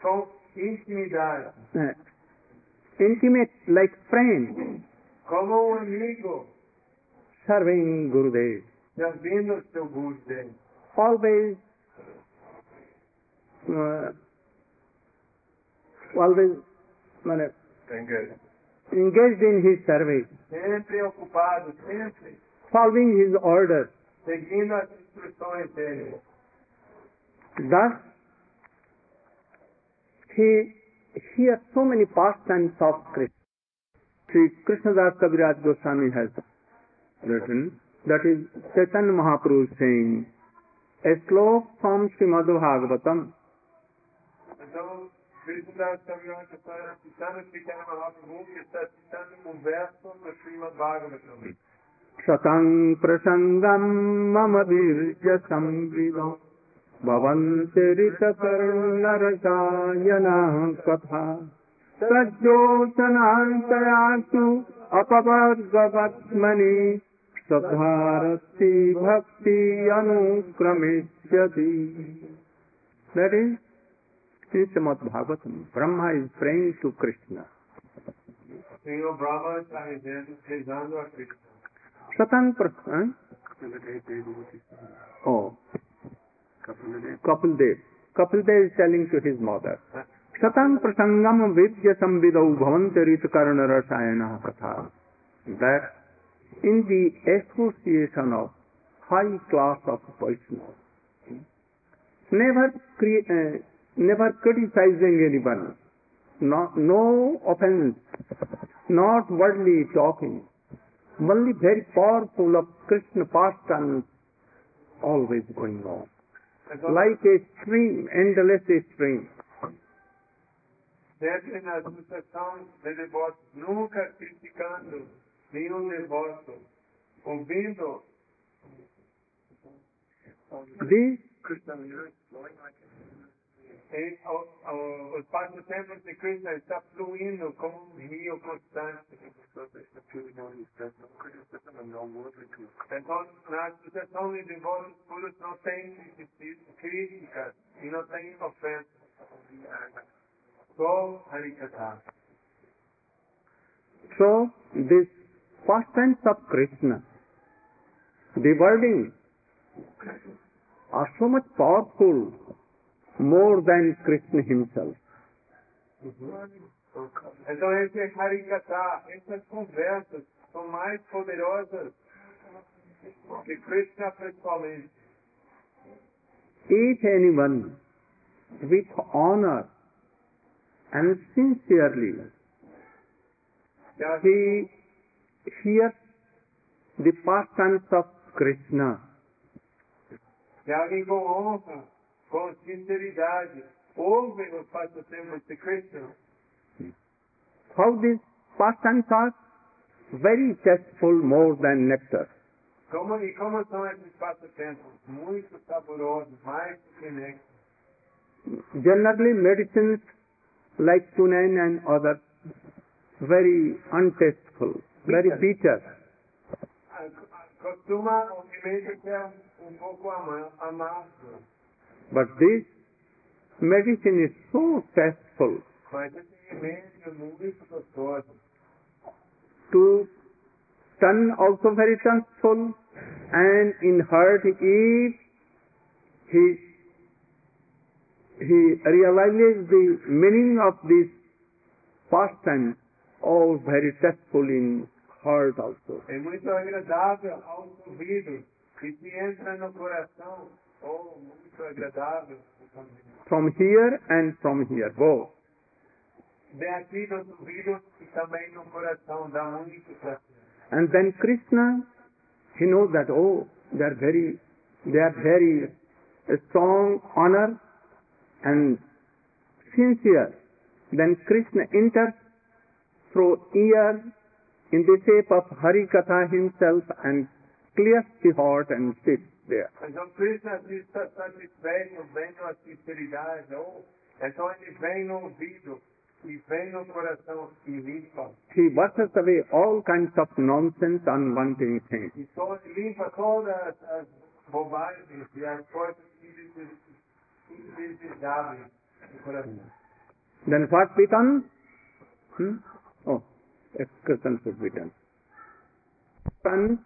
Com intimidade. uh, intimate like friend Como um amigo. serving Gurudev Servindo seu guru always uh, always মানে, Engage. engaged in his service Sempre ocupado, sempre following his orders seguindo as instruções dele. thus he hears so many pastimes of Krishna Shri Krishnadas Kaviraj Goswami है। चैतन्य महापुरुष सिंह श्लोक from Shri मधुभागवतम शतं प्रसङ्गम् मम वीर्य संविदम् भवन्ति ऋतकर्णरसायनः कथा। सज्जोचनान्तयातु अपवर्गवत्मनि। भक्ति अनुक्रमिष्यति। Shrimad Bhagavat Brahma is prem to Krishna. स्वतंत्र Kapil Dev Kapil Dev is telling to his mother Satam Prasangam Vidya Samvidau Bhavanti Rita Karna Rasayana Katha. That in the association of high class of Vaishnavas, never cre- uh, never criticizing anyone, no, no offense, not worldly talking, only very powerful of Krishna pastimes always going on. Então, Like a stream, endless stream. Sempre na associação de devotos, nunca criticando nenhum devoto, ouvindo This e, o, o, os passatempos de Krishna está fluindo como um rio constante. Então, na associação de devotos puros não tem críticas e não tem ofensas. Só Harikatha. So, this pastimes of Krishna, the wording are so much powerful, more than Krishna himself. Então, esse Harikatha, essas conversas são mais poderosas que Krishna pessoalmente. If anyone with honor and sincerely he hears the pastimes of Krishna, alguém com honra, com sinceridade, ouve os passatempos de Krishna. how these pastimes are very tasteful more than nectar. Como, e como são esses passatempos? Muito saborosos, mais do que néctar. Generally medicines like quinine and others very untasteful, very bitter. costuma o pimenta ser pouco ama- amargo, But this medicine is so tasteful mas esse remédio é muito gostoso. to son also very tasteful and in heart if he he realizes the meaning of this pastime oh very tasteful in heart also É muito agradável aos ouvidos e se entra no coração, oh, muito agradável. from here and from here both Vem nos ouvidos e também no coração, dá muito prazer. and then krishna he knows that oh they are very they are very strong honor and sincere then krishna enters through ear in the shape of hari katha himself and clears the heart and sits there Então Krishna se está satisfeito vendo a sinceridade, oh, então ele vem no ouvido e vem no coração e limpa. he washes away all kinds of nonsense unwanting things E limpa todas as bobagens e as coisas coração. Then what be done hmm? oh excursion should be done and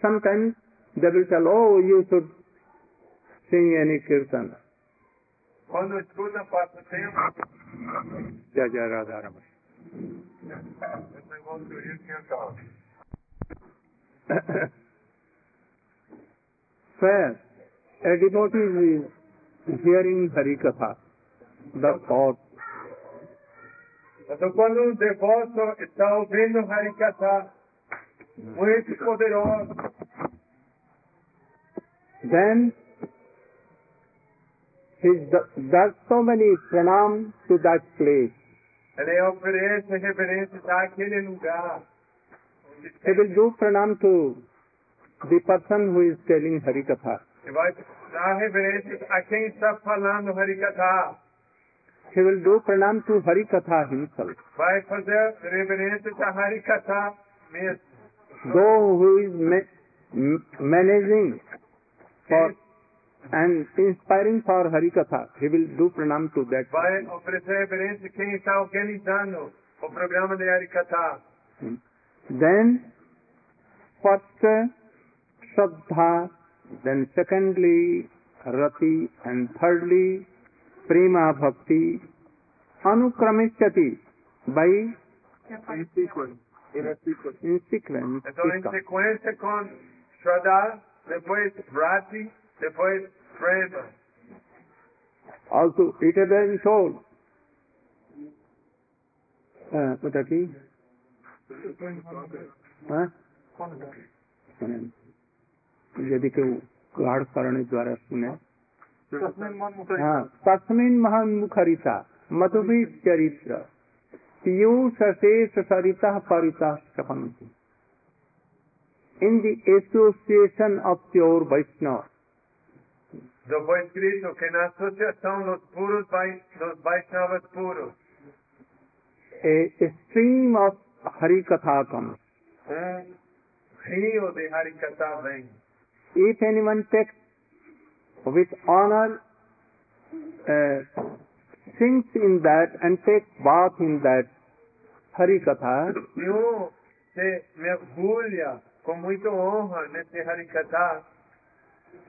sometimes they will tell oh you should sing any kirtan Quando escuta passatempo, Jai Jai Radha Rama. esse negócio de ir cantar. Where a devotee is hearing Hari Katha, the thought, Então, quando um devoto está ouvindo Harikata, muito poderoso, then he does so many pranam to that place. ele oferece reverências àquele lugar. He will do pranam to the person who is telling Hari Katha. E vai dar reverências a quem está falando Harikata. He will do pranam to Hari Katha himself. Vai fazer reverências a Harikata mesmo. Though who is ma- m- managing for and inspiring for Hari Katha, he will do pranam to that. Vai oferecer reverência a quem está organizando o programa de Harikata. Then, first uh, Shraddha, then secondly Rati, and thirdly Prema Bhakti, Anukramishyati by In sequence. In a sequence. in sequence. It comes. sequência com Shraddha, depois Rati, depois Prema. Also, it has been told. Uh, what aqui? हाँ? यदि गाढ़ करण द्वारा सुने। तस्मिन महान मुखरिता। मधुबी चरित्र। पीयूष सरिता परिता सफन in the association of pure Vaishnava. Stream of Harikatha come Hari katha bank If anyone takes with honor, uh, sings in that and takes bath in that Hari Katha, Se se mergulha com muita honra nesse Harikata,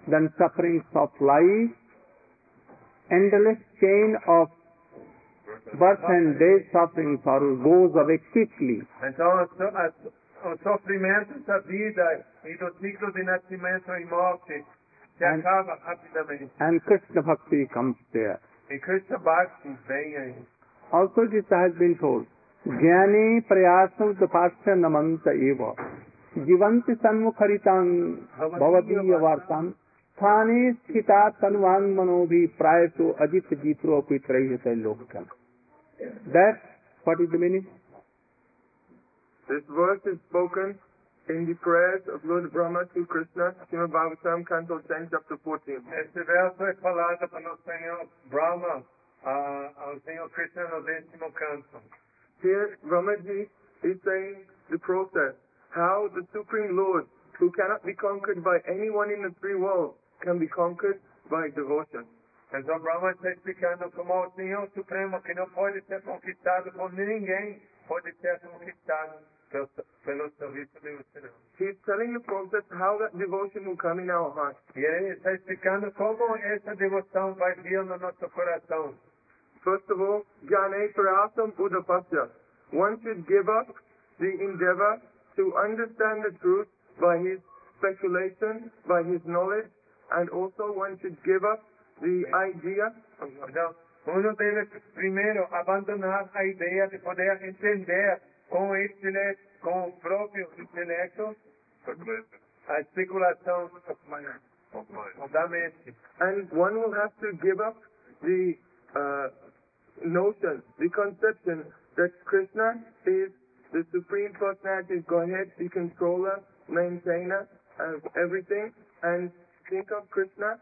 then sufferings of life, endless chain of birth and death sufferings sorrow goes away quickly. então so- a so- o sofrimento da vida e do ciclo de nascimento e morte se And- acaba rapidamente. And Krishna Bhakti comes there. E Krishna Bhakti vem aí. Also this has been told. Jnane prayasam udapasya namanta eva. Jivanti sanmukharitam bhavadiya vartam. Sthane sthita tanvan manobhi prayaso ajit jitro apitrayate lokam. That, what is the meaning? This verse is spoken in the prayers of Lord Brahma to Krishna, Srimad Bhagavatam, Canto 10, Chapter 14. Esse verso é falado para o Senhor Brahma, ah, ao Senhor Krishna no décimo canto. Here, Brahmaji is saying the process, how the Supreme Lord who cannot be conquered by anyone in the three worlds can be conquered by devotion. Então Brahma está explicando como o Senhor Supremo, que não pode ser conquistado por ninguém, pode ser conquistado pelo, pelo serviço. He is telling the process how that devotion will come in our heart. E ele está explicando como essa devoção vai vir no nosso coração. First of all, Jnane Prayasam Udapasya. One should give up the endeavor to understand the truth by his speculation, by his knowledge, and also one should give up the idea Então, uno deve primeiro abandonar a ideia de poder entender com intele- com o próprio intelecto a mind. da mente. and one will have to give up the uh, notion, the conception that Krishna is the Supreme Personality of Godhead, the controller, maintainer of everything, and think of Krishna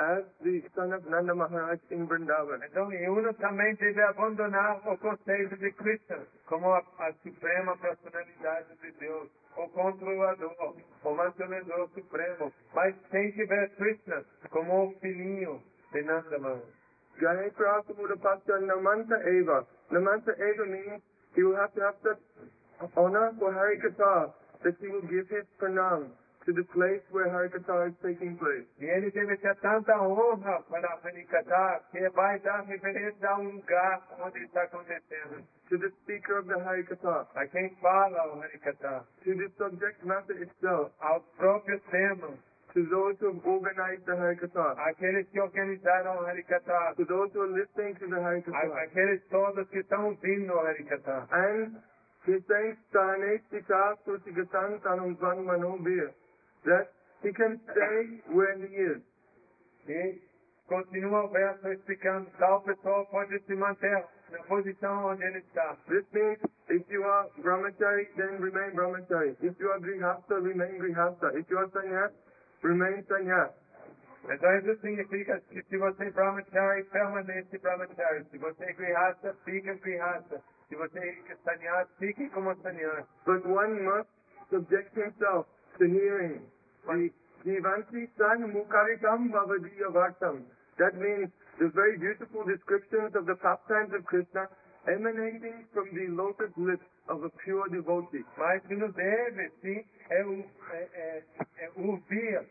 as the son of Nanda Maharaj in Vrindavan. Então, e uno também deve abandonar o conceito de Krishna como a, a suprema personalidade de Deus, o controlador, o mantenedor supremo, mas tem que ver Krishna como o filhinho de Nanda Maharaj. Jai Prasamuda Pasya Namanta Eva. Namanta Eva means he will have to have such honor for Harikatha that he will give his pranam to the place where Harikatha is taking place. E ele ter tanta honra para Harikata que vai dar referência a um lugar onde está acontecendo. To the speaker of the Harikatha, A quem fala o Harikata, to the subject matter itself, aos próprios temas, to those who have organized the Harikatha, aqueles que organizaram o Harikata, to those who are listening to the Harikatha. aqueles todos que estão ouvindo o Harikata. And he's saying, Stane Sita Sutigatan Tanum Van Manobir, that he can stay where he is. E continua explicando, tal pessoa pode se manter posição onde ele está. This means if you are brahmachari, then remain brahmachari. If you are grihastha, remain grihastha. If you are sannyas, remain sannyas. Então isso significa que se você é brahmachari, permanece brahmachari. Se você é grihasta, fica grihasta. Se você é sannyas, fique como sannyas. But one must subject himself to hearing. The Jivanti San Mukaritam Bhavadiya Vartam. That means the very beautiful descriptions of the pastimes of Krishna emanating from the lotus lips of a pure devotee. Mas nos deve, sim, é, o- é, é, é ouvir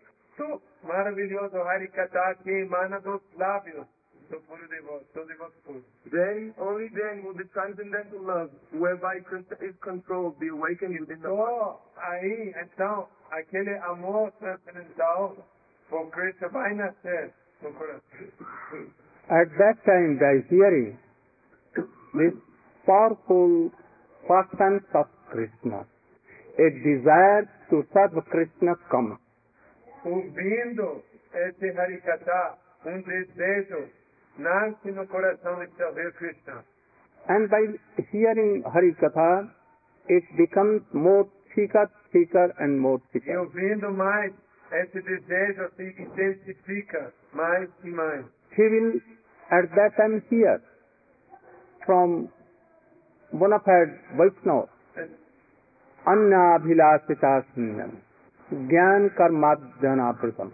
maravilhoso Harikata que emana dos lábios do puro devoto, do devoto puro. Then, only then will the transcendental love whereby Krishna is controlled be awakened within the heart. Só aí, então, aquele amor transcendental por Cristo vai nascer no coração. At that time, by hearing this powerful pastimes of Krishna, a desire to serve Krishna comes. Ouvindo esse Harikata, um desejo coração de Krishna. And by hearing Harikatha, it becomes more thicker, thicker and more E thicker. ouvindo mais, esse desejo se intensifica mais e mais. He will at that time hear from bona fide Vaishnava, अन्नाभिलाषिता ज्ञान कर्माध्यनापृतम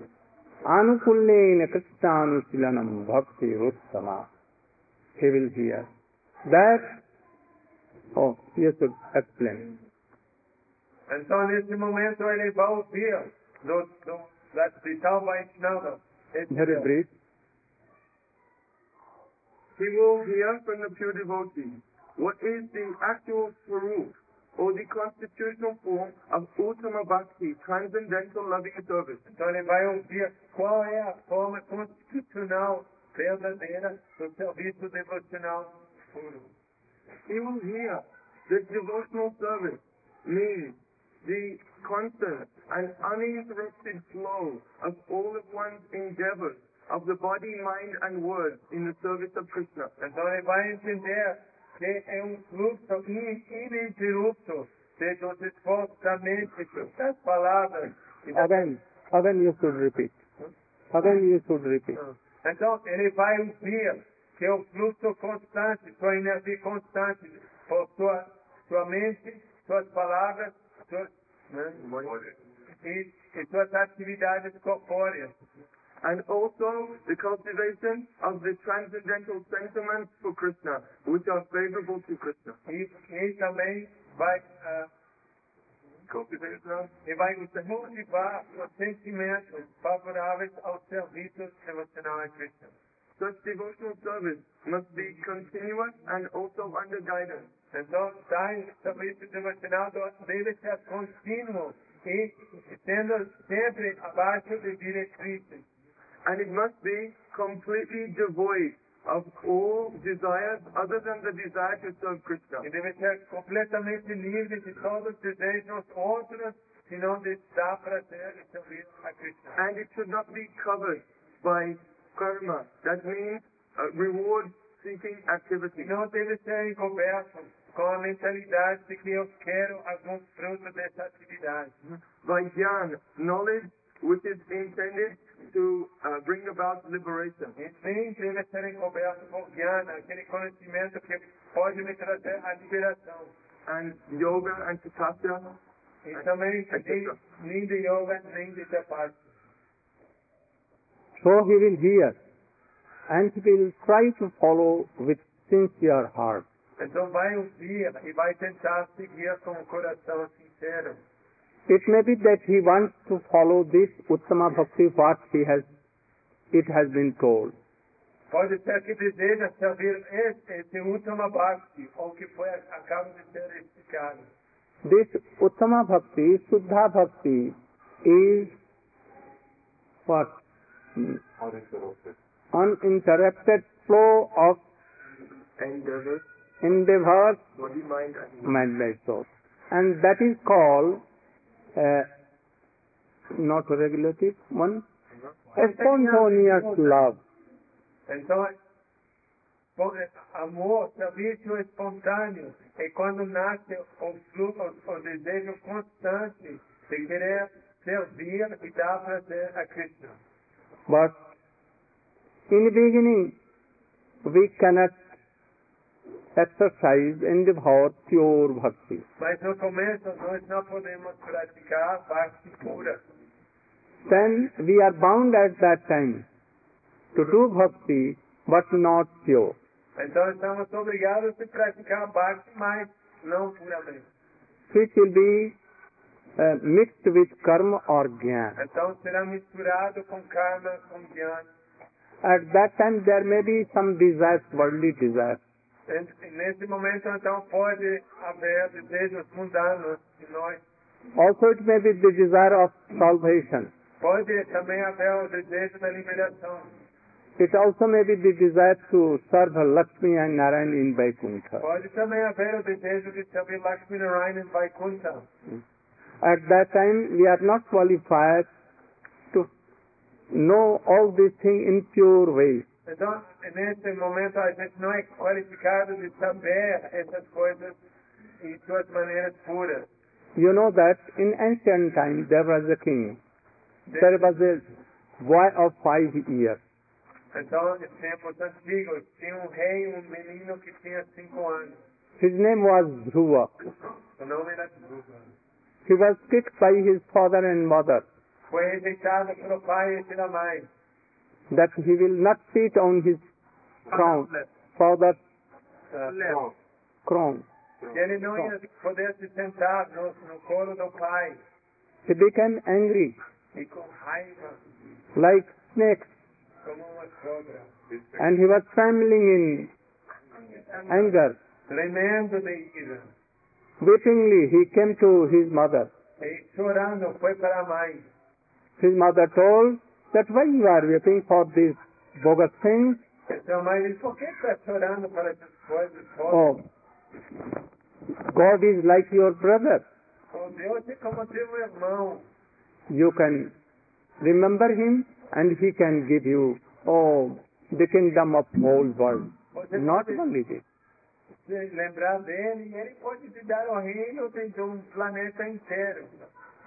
Anukulena silanam Bhakti Ruttama. He will hear. That, oh, you should explain. And so in this moment when he both hear, those, those, that the tell by each other. Very brief. He will hear from the pure devotee what is the actual Swarup or the constitutional form of Uttama Bhakti, transcendental loving service. Então, vai ouvir qual é a forma constitucional verdadeira do serviço devocional puro. He will hear that devotional service means the constant and uninterrupted flow of all of one's endeavors of the body, mind, and words in the service of Krishna. Então, ele vai entender que é um fluxo in- ininterrupto. De dos esforços da mente, das palavras. Again again you should repeat again you should repeat Então, ele vai ouvir que é o fluxo constante, sua energia constante, por sua, sua mente, suas palavras, suas, né? E, e suas atividades corpóreas. And also the cultivation of the transcendental sentiments for Krishna, which are favorable to Krishna. E, e também vai, ah, Cultivation e vai cultivar os sentimentos favoráveis ao serviço devocional a Krishna. Such devotional service must be continuous and also under guidance. Então, tais serviço devocional deve ser contínuo e sendo sempre abaixo de diretrizes. And it must be completely devoid of all desires other than the desire to serve Krishna. E deve ser completamente livre de todos os desejos outros, senão de dar prazer e serviço a Krishna. And it should not be covered by karma. That means uh, reward-seeking E activity. não deve ser encoberto com a mentalidade de que eu quero algum fruto dessa atividade. By knowledge which is intended to uh, bring about liberation. Sim, deve ser encoberto por jnana, aquele conhecimento que pode me trazer a liberação. And yoga and tapasya E também nem, nem de yoga, nem de tapasya. So he will hear and he will try to follow with sincere heart. Então vai ouvir e vai tentar seguir com o coração sincero. It may be that he wants to follow this Uttama Bhakti what he has it has been told. Pode ser que deseja servir esse, último bhakti, ou que foi, acaba de ser explicado. This Uttama Bhakti, Suddha Bhakti is what? Uninterrupted. Uninterrupted flow of endeavors, endeavors body, mind, and mind soul. And that is called uh, not regulative one, spontaneous love. Então, é, amor, serviço espontâneo, é quando nasce o fluxo, o, o desejo constante de querer servir e dar prazer a Krishna. But in the beginning, we cannot exercise and devour pure bhakti. Mas no começo nós não podemos praticar bhakti pura. Then we are bound at that time to do bhakti, but not pure. Então estamos obrigados a praticar bhakti, mas não puramente. Which will be uh, mixed with karma or jnana. Então será misturado com karma, com jnana. At that time there may be some desires, worldly desires. Nesse momento, então, pode haver desejos mundanos de nós. Also it may be the desire of salvation. Pode também haver o desejo da liberação. It also may be the desire to serve Lakshmi and Narayan in Vaikuntha. Pode também haver o desejo de servir Lakshmi Narayana em Vaikuntha. At that time we are not qualified to know all these things in pure way. Então, nesse momento, a gente não é qualificado de saber essas coisas em suas maneiras puras. You know that in ancient times there was a king. There was a boy of five years. Então, em tempos antigos, tinha um rei, um menino que tinha cinco anos. His name was Dhruva. O nome era Dhruva. He was kicked by his father and mother Foi rejeitado pelo pai e pela mãe. That he will not sit on his crown, father's Ah, left. crown. Que ele não ia poder se sentar no, no colo do pai. He became angry E com raiva, like snakes como uma cobra. and he was trembling in anger. Tremendo de ira. Weepingly he came to his mother. E chorando foi para a mãe. His mother told that why you are weeping for these bogus things. Então a mãe disse, por que está chorando para essas coisas? Oh, God is like your brother. Oh, Deus é como teu irmão. You can remember him and he can give you, oh, the kingdom of whole world. Você Not only this. lembrar dele ele pode te dar o reino de um planeta inteiro.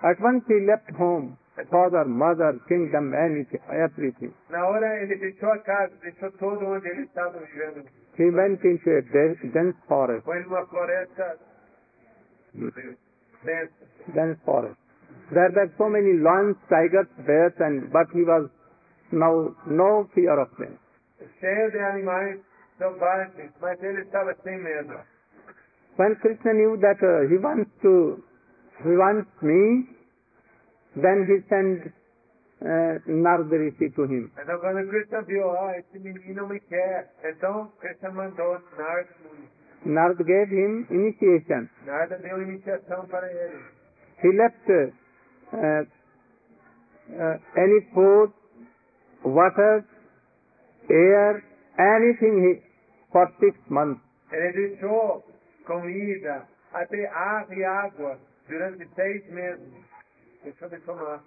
At once he left home, father, mother, kingdom, anything, everything. Na hora ele deixou a casa, deixou todo onde ele estava vivendo. He went into a de- dense forest, Foi numa floresta densa. dense forest. There were so many lions, tigers, bears, and but he was now no fear of them. cheio de animais selvagens, mas ele estava sem medo. When Krishna knew that uh, he wants to, he wants me, then he sent uh, to him. Então quando Krishna viu, ó, esse menino me quer, então Krishna mandou. Gave him initiation. Deu iniciação para ele. He left uh, uh, any food, water, air, anything he, for six months. Ele deixou comida, até ar e água, durante seis meses. Deixou de tomar.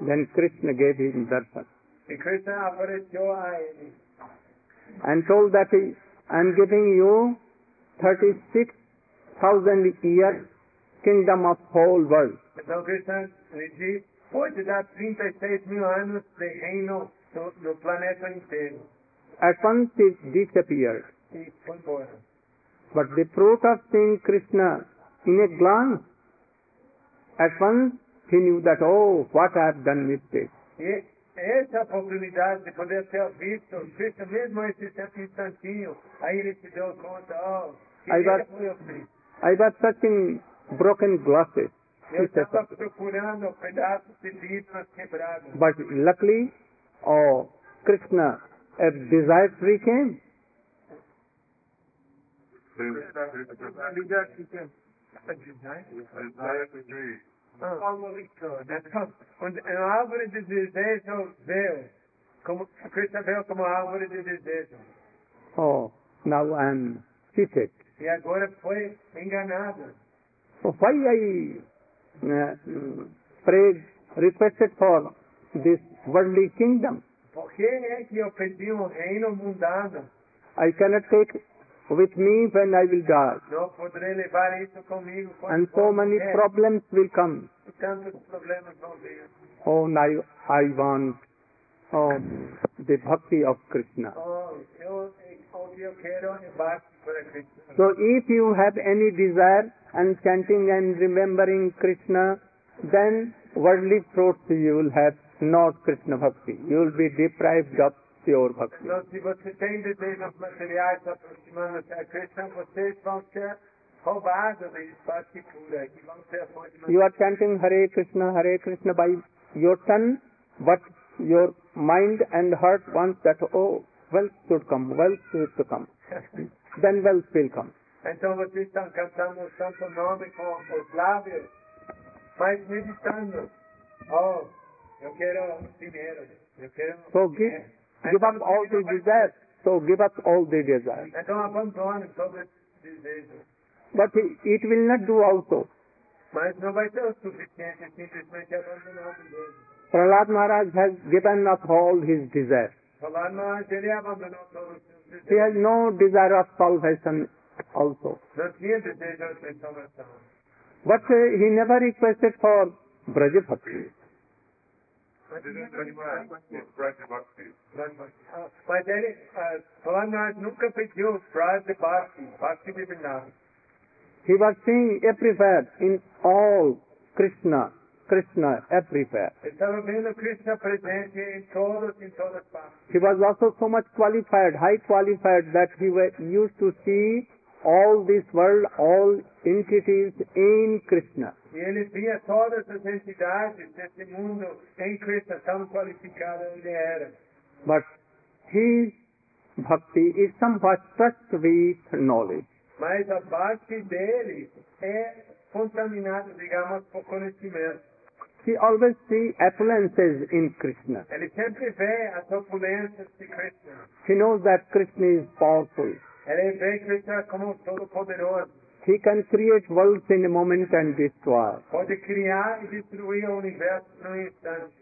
Then Krishna gave him darshan Krishna apareceu a ele. and told that he, I'm giving you 36,000 years kingdom of whole world. Krishna lhe disse, vou te dar 36 mil anos de reino do, do planeta inteiro. At once it disappeared. E foi embora. But the fruit of seeing Krishna in a glance, at once he knew that, oh, what I have done mistake. Essa oportunidade de poder ter visto Krishna mesmo esse instantinho, aí ele se deu conta, oh, que Aí vai- erro eu fiz. I was searching broken glasses, Eu estava procurando pedaços de vidros quebrados. but luckily, oh, Krishna, a desire free came. Ah. Então, und a árvore de desejo veio, como Krishna veio como árvore de desejo. Oh, now I am cheated. E agora foi enganado. So why I uh, prayed, requested for this worldly kingdom? Por que é que eu pedi um reino mundano? I cannot take with me when I will die. Não poderei levar isso comigo quando And so many problems will come. Tantos problemas vão vir. Oh, now I want oh, the bhakti of Krishna. Oh, eu, o que eu quero é bate para Krishna. So if you have any desire and chanting and remembering Krishna, then worldly fruits you will have not Krishna bhakti. You will be deprived of pure bhakti. Então, se você tem desejos materiais se aproximando-se a Krishna, vocês vão ser roubados de bhakti pura, que vão ser a fonte You are chanting Hare Krishna, Hare Krishna by your tongue, but your mind and heart wants that, oh, wealth should come, wealth should come. [LAUGHS] Then wealth will come. Então vocês estão cantando o santo nome com os lábios, mas meditando. Oh, eu quero dinheiro, eu quero... So give, give up all the desires. So give up all the desires. Então abandone todos esses desejos. But it will not do also. Mas não vai ser o suficiente simplesmente abandonar o desejo. Prahlad Maharaj has given up all his desires. Prahlad, mas ele abandonou todos os seus He has no desire of salvation also. Não tinha desejo de salvação. But uh, he never requested for Braja He was seeing everywhere, in all, Krishna, Krishna, everywhere. He was also so much qualified, high qualified, that he wa used to see all this world, all entities in Krishna. E ele via todas as entidades desse mundo em Krishna, tão qualificado ele era. But his bhakti is somewhat touched with knowledge. Mas a base dele é contaminada, digamos, por conhecimento. He always see appearances in Krishna. Ele sempre vê as opulências de Krishna. He knows that Krishna is powerful. Ele vê Krishna como todo-poderoso. He can create worlds in a moment and destroy. Pode criar destruir o universo num instante.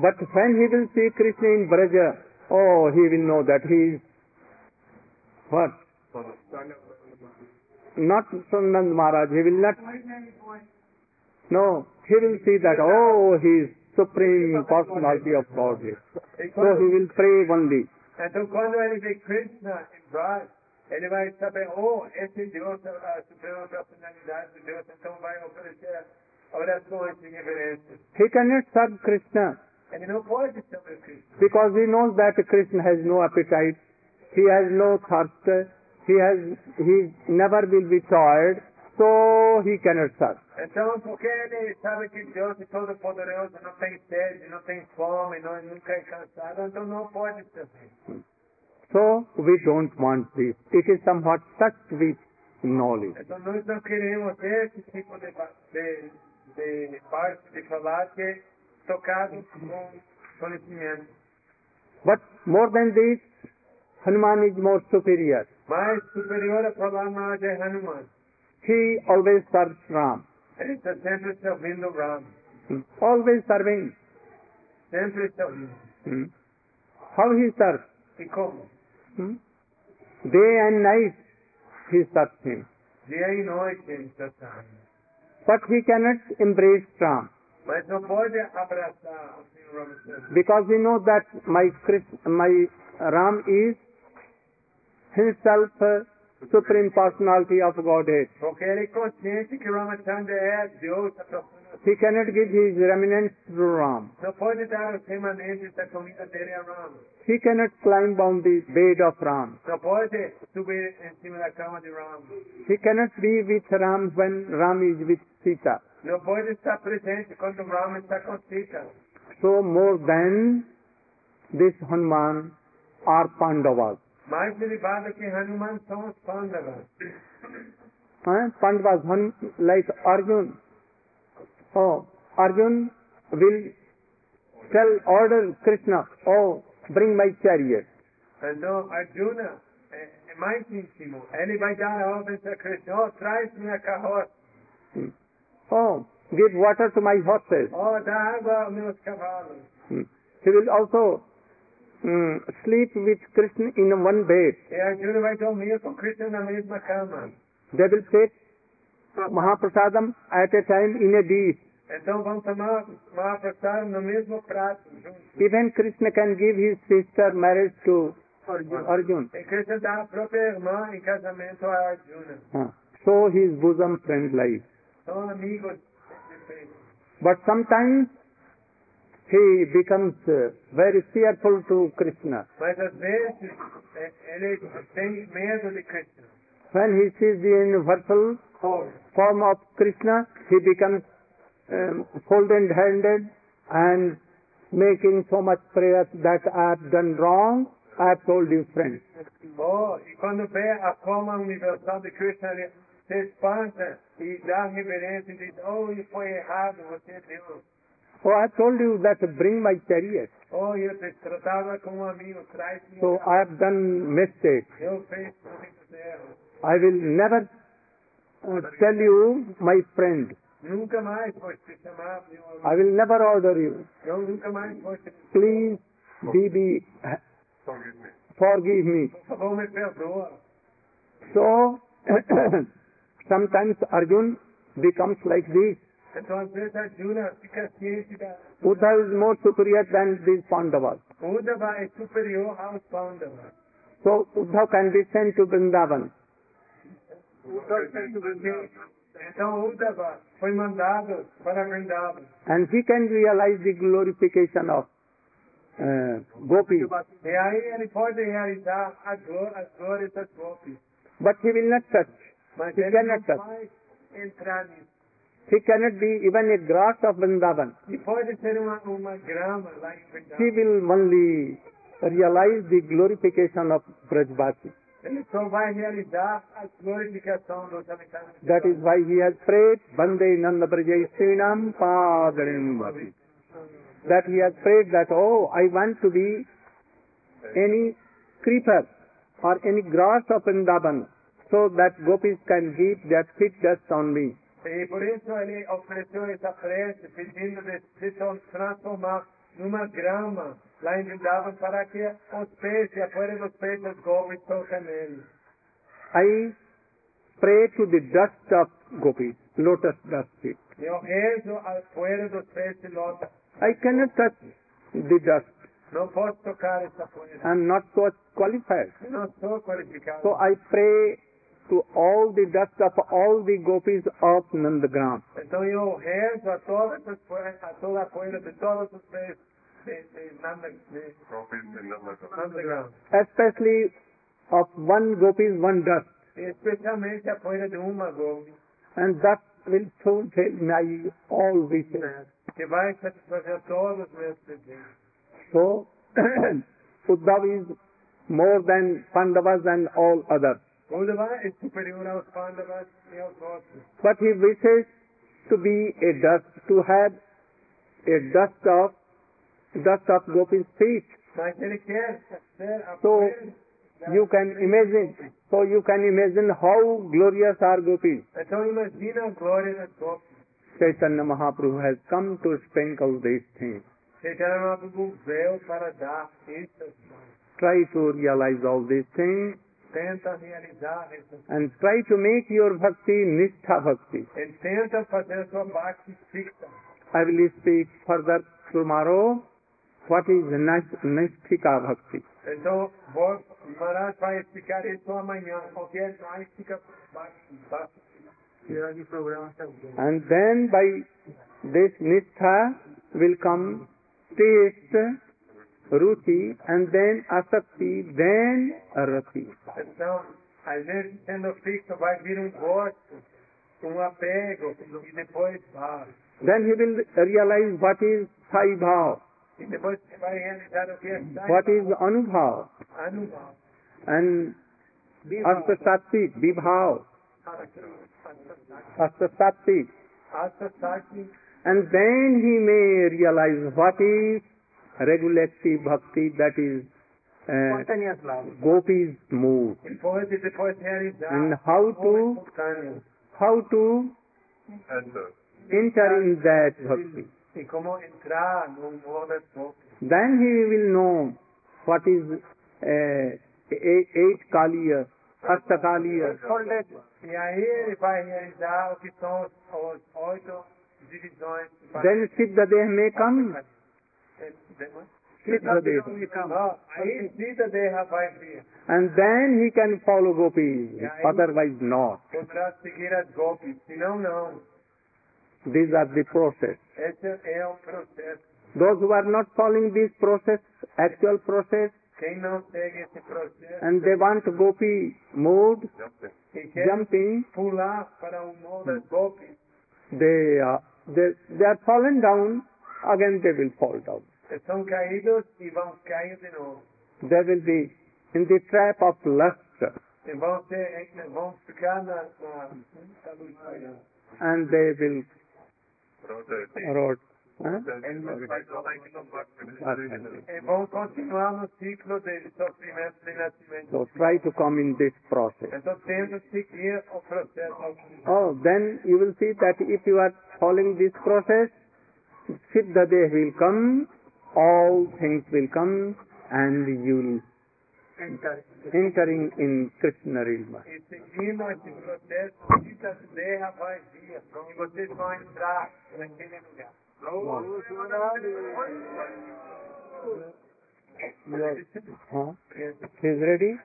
But when he will see Krishna in Braja, oh, he will know that he is what? Not Sundand Maharaj. He will not. No, he will see that, oh, he is supreme personality of Godhead. So he will pray only. Então, quando ele vê Krishna em Braj, ele vai saber, oh, esse Deus é a suprema personalidade de Deus, então vai oferecer orações de reverência. He cannot serve Krishna. Ele não pode servir Krishna. because he knows that Krishna has no appetite, he has no thirst, he has he never will be tired, so he cannot serve. Então, porque ele sabe que Deus é todo poderoso, não tem sede, não tem fome, não, nunca é cansado, então não pode servir. Mm. So we don't want this. It is somewhat touched with knowledge. Então nós não queremos esse tipo de, de, de parte de falar que é tocado com conhecimento. But more than this, Hanuman is more superior. Mais superior a falar mais de Hanuman. He always serves Ram. Sempre servindo Ram. Always serving. Sempre servindo. Hmm. How he serves? E como? Hmm? Day and night he serves him. Dia e noite ele servindo. But he cannot embrace Ram Mas não pode abraçar o because he knows that my Chris, my Ram is himself uh, supreme personality of Godhead. Porque ele é consciente que Ramachandra é Deus, a persona. He cannot give his remnants to Ram. Não pode dar os remanentes da comida dele a Ram. He cannot climb on the bed of Ram. Não pode subir em cima da cama de Ram. He cannot be with Ram when Ram is with Sita. Não pode estar presente quando Ram está com Sita. So more than this Hanuman are Pandavas. Que Hanuman são os Pandavas. Huh? Pandavas, Han, like Arjun. Oh, Arjun will tell, order Krishna, oh, bring my chariot. Então, Arjuna é, é mais íntimo. Ele vai dar a ordem para Krishna. Oh, traz minha carroça. Hmm. Oh, give water to my horses. Oh, dá água aos meus cavalos. Hmm. He will also mm, sleep with Krishna in one bed. Arjuna vai dormir com Krishna na mesma cama. They will take Mahaprasadam at a time in a dish. Então vão tomar Mahaprasad no mesmo prato, juntos. Even Krishna can give his sister marriage to Arjun. Krishna dá a própria irmã em casamento a Arjuna. Huh. So his bosom friend lies. São amigos de But sometimes he becomes uh, very fearful to Krishna. Mas às vezes ele tem medo de Krishna. When he sees the universal form of Krishna, he becomes um, folded-handed and making so much prayers that I have done wrong. I have told you, friends. Oh, e quando vê a forma universal de Krishna, se espanta e dá reverência e diz, oh, isso foi errado, você é Deus. Oh, I told you that bring my chariot. Oh, eu te tratava como amigo, traz minha So I have done mistake. Eu fiz. I will never uh, tell you, my friend. Nunca mais vou te chamar meu amigo. I will never order you. Eu nunca mais vou te... Please be, be Forgive me. forgive me. Por favor, me perdoa. So [COUGHS] sometimes Arjun becomes like this. Então, às Juna fica ciente da... Uddhav is more superior than these Pandavas. Uddhava é superior aos Pandavas. So Uddhav can be sent to Vrindavan. Então, Uddhava foi mandado para Vrindavan. And he can realize the glorification of uh, gopis. Aí ele pode realizar a gló- as glórias das gopis. But he will not touch. He cannot touch. He cannot be even a grass of Vrindavan. Pode ser uma, uma grama lá em He will only realize the glorification of Brajvasi. Ele só vai realizar a glorificação dos habitantes. That is why he has prayed, Vande Nanda Brajaisinam Padarim Bhavi. That he has prayed that, oh, I want to be any creeper or any grass of Vrindavan so that gopis can heap their feet dust on me. E por isso ele ofereceu essa prece pedindo de to- transformar numa grama lá em Vrindavan para que os peixes, a poeira dos peixes, os gopis toquem nele. I pray to the dust of gopis, lotus dust. Eu rezo a poeira dos peixes lota. I cannot touch the dust. Não posso tocar essa poeira. I am not so qualified. Eu não sou qualificado. So I pray to all the dust of all the gopis of Nandagram. Então eu rezo a todas as pue- a toda a poeira de todos os pés de, de, Nanda, de Gopis in Nandagram. especially of one gopis, one dust. Especialmente a poeira de uma gopi, And that will fulfill my all wishes. que vai satisfazer todos os meus desejos. So, [CLEARS THROAT] Uddhav is more than Pandavas and all others. Uddhava é superior aos Pandavas aos outros. But he wishes to be a dust, to have a dust of, dust of gopis' feet. Mas ele quer ser a So. You can imagine, so you can imagine how glorious are gopis. Então imagina a glória das gopis. Chaitanya Mahaprabhu has come to sprinkle these things. Chaitanya Mahaprabhu veio para dar estas coisas. Try to realize all these things Tenta realizar and try to make your bhakti nishtha bhakti. Ele tenta fazer sua bhakti fixa. I will speak further tomorrow what is nish- bhakti. Então, vou, Maharaj vai explicar isso amanhã. O que é Naistika Bhakti? Bhakti. And then by this nishtha will come taste, ruchi, and then asakti, then rati. Então, a gente sendo fixo vai vir um gosto, um apego, e depois. Then he will realize what is Sthayi Bhav, E depois você vai realizar o que é what is Anubhav, Anubhav. and Asta Sattvic, Vibhav, Asta Sattvic. And then he may realize what is regulative bhakti, that is uh, Gopi's mood, depois e depois realizar and how to how to Enter. enter in that bhakti. Como entrar no mundo das gopis. Then he will know what is uh, eight, eight kaliyas, ashtakaliyas, aí ele vai realizar o que são os, os oito divisões. then Siddhadev may come. Siddhadev. Não, aí Siddha Deha vai vir. And then he can follow gopis, otherwise not. Poderá seguir as gopis. Se não, não. These are the process. Esse é o processo. Those who are not following this process, actual process, Quem não segue esse processo and they want gopi mode, Jumping. quer jumping, pular para o mundo das gopis, they, uh, they, they are fallen down, again they will fall down. São caídos e vão cair de novo. They will be in the trap of lust, E vão, ser, vão ficar na, na, and they will rot. E vão continuar no ciclo de sofrimento de nascimento. So try to come in this process. Então tenta seguir o processo. Oh, then you will see that if you are following this process, Siddhadev will come, all things will come, and you will entering in Krishna Rilma. Seguindo esse processo, Siddha Deha vai vir. Vocês vão entrar naquele lugar. Huh? Is ready?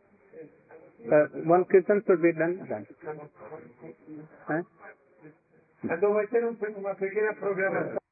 Uh, one kirtan should be done. done. Huh? Então vai ter uma pequena programação.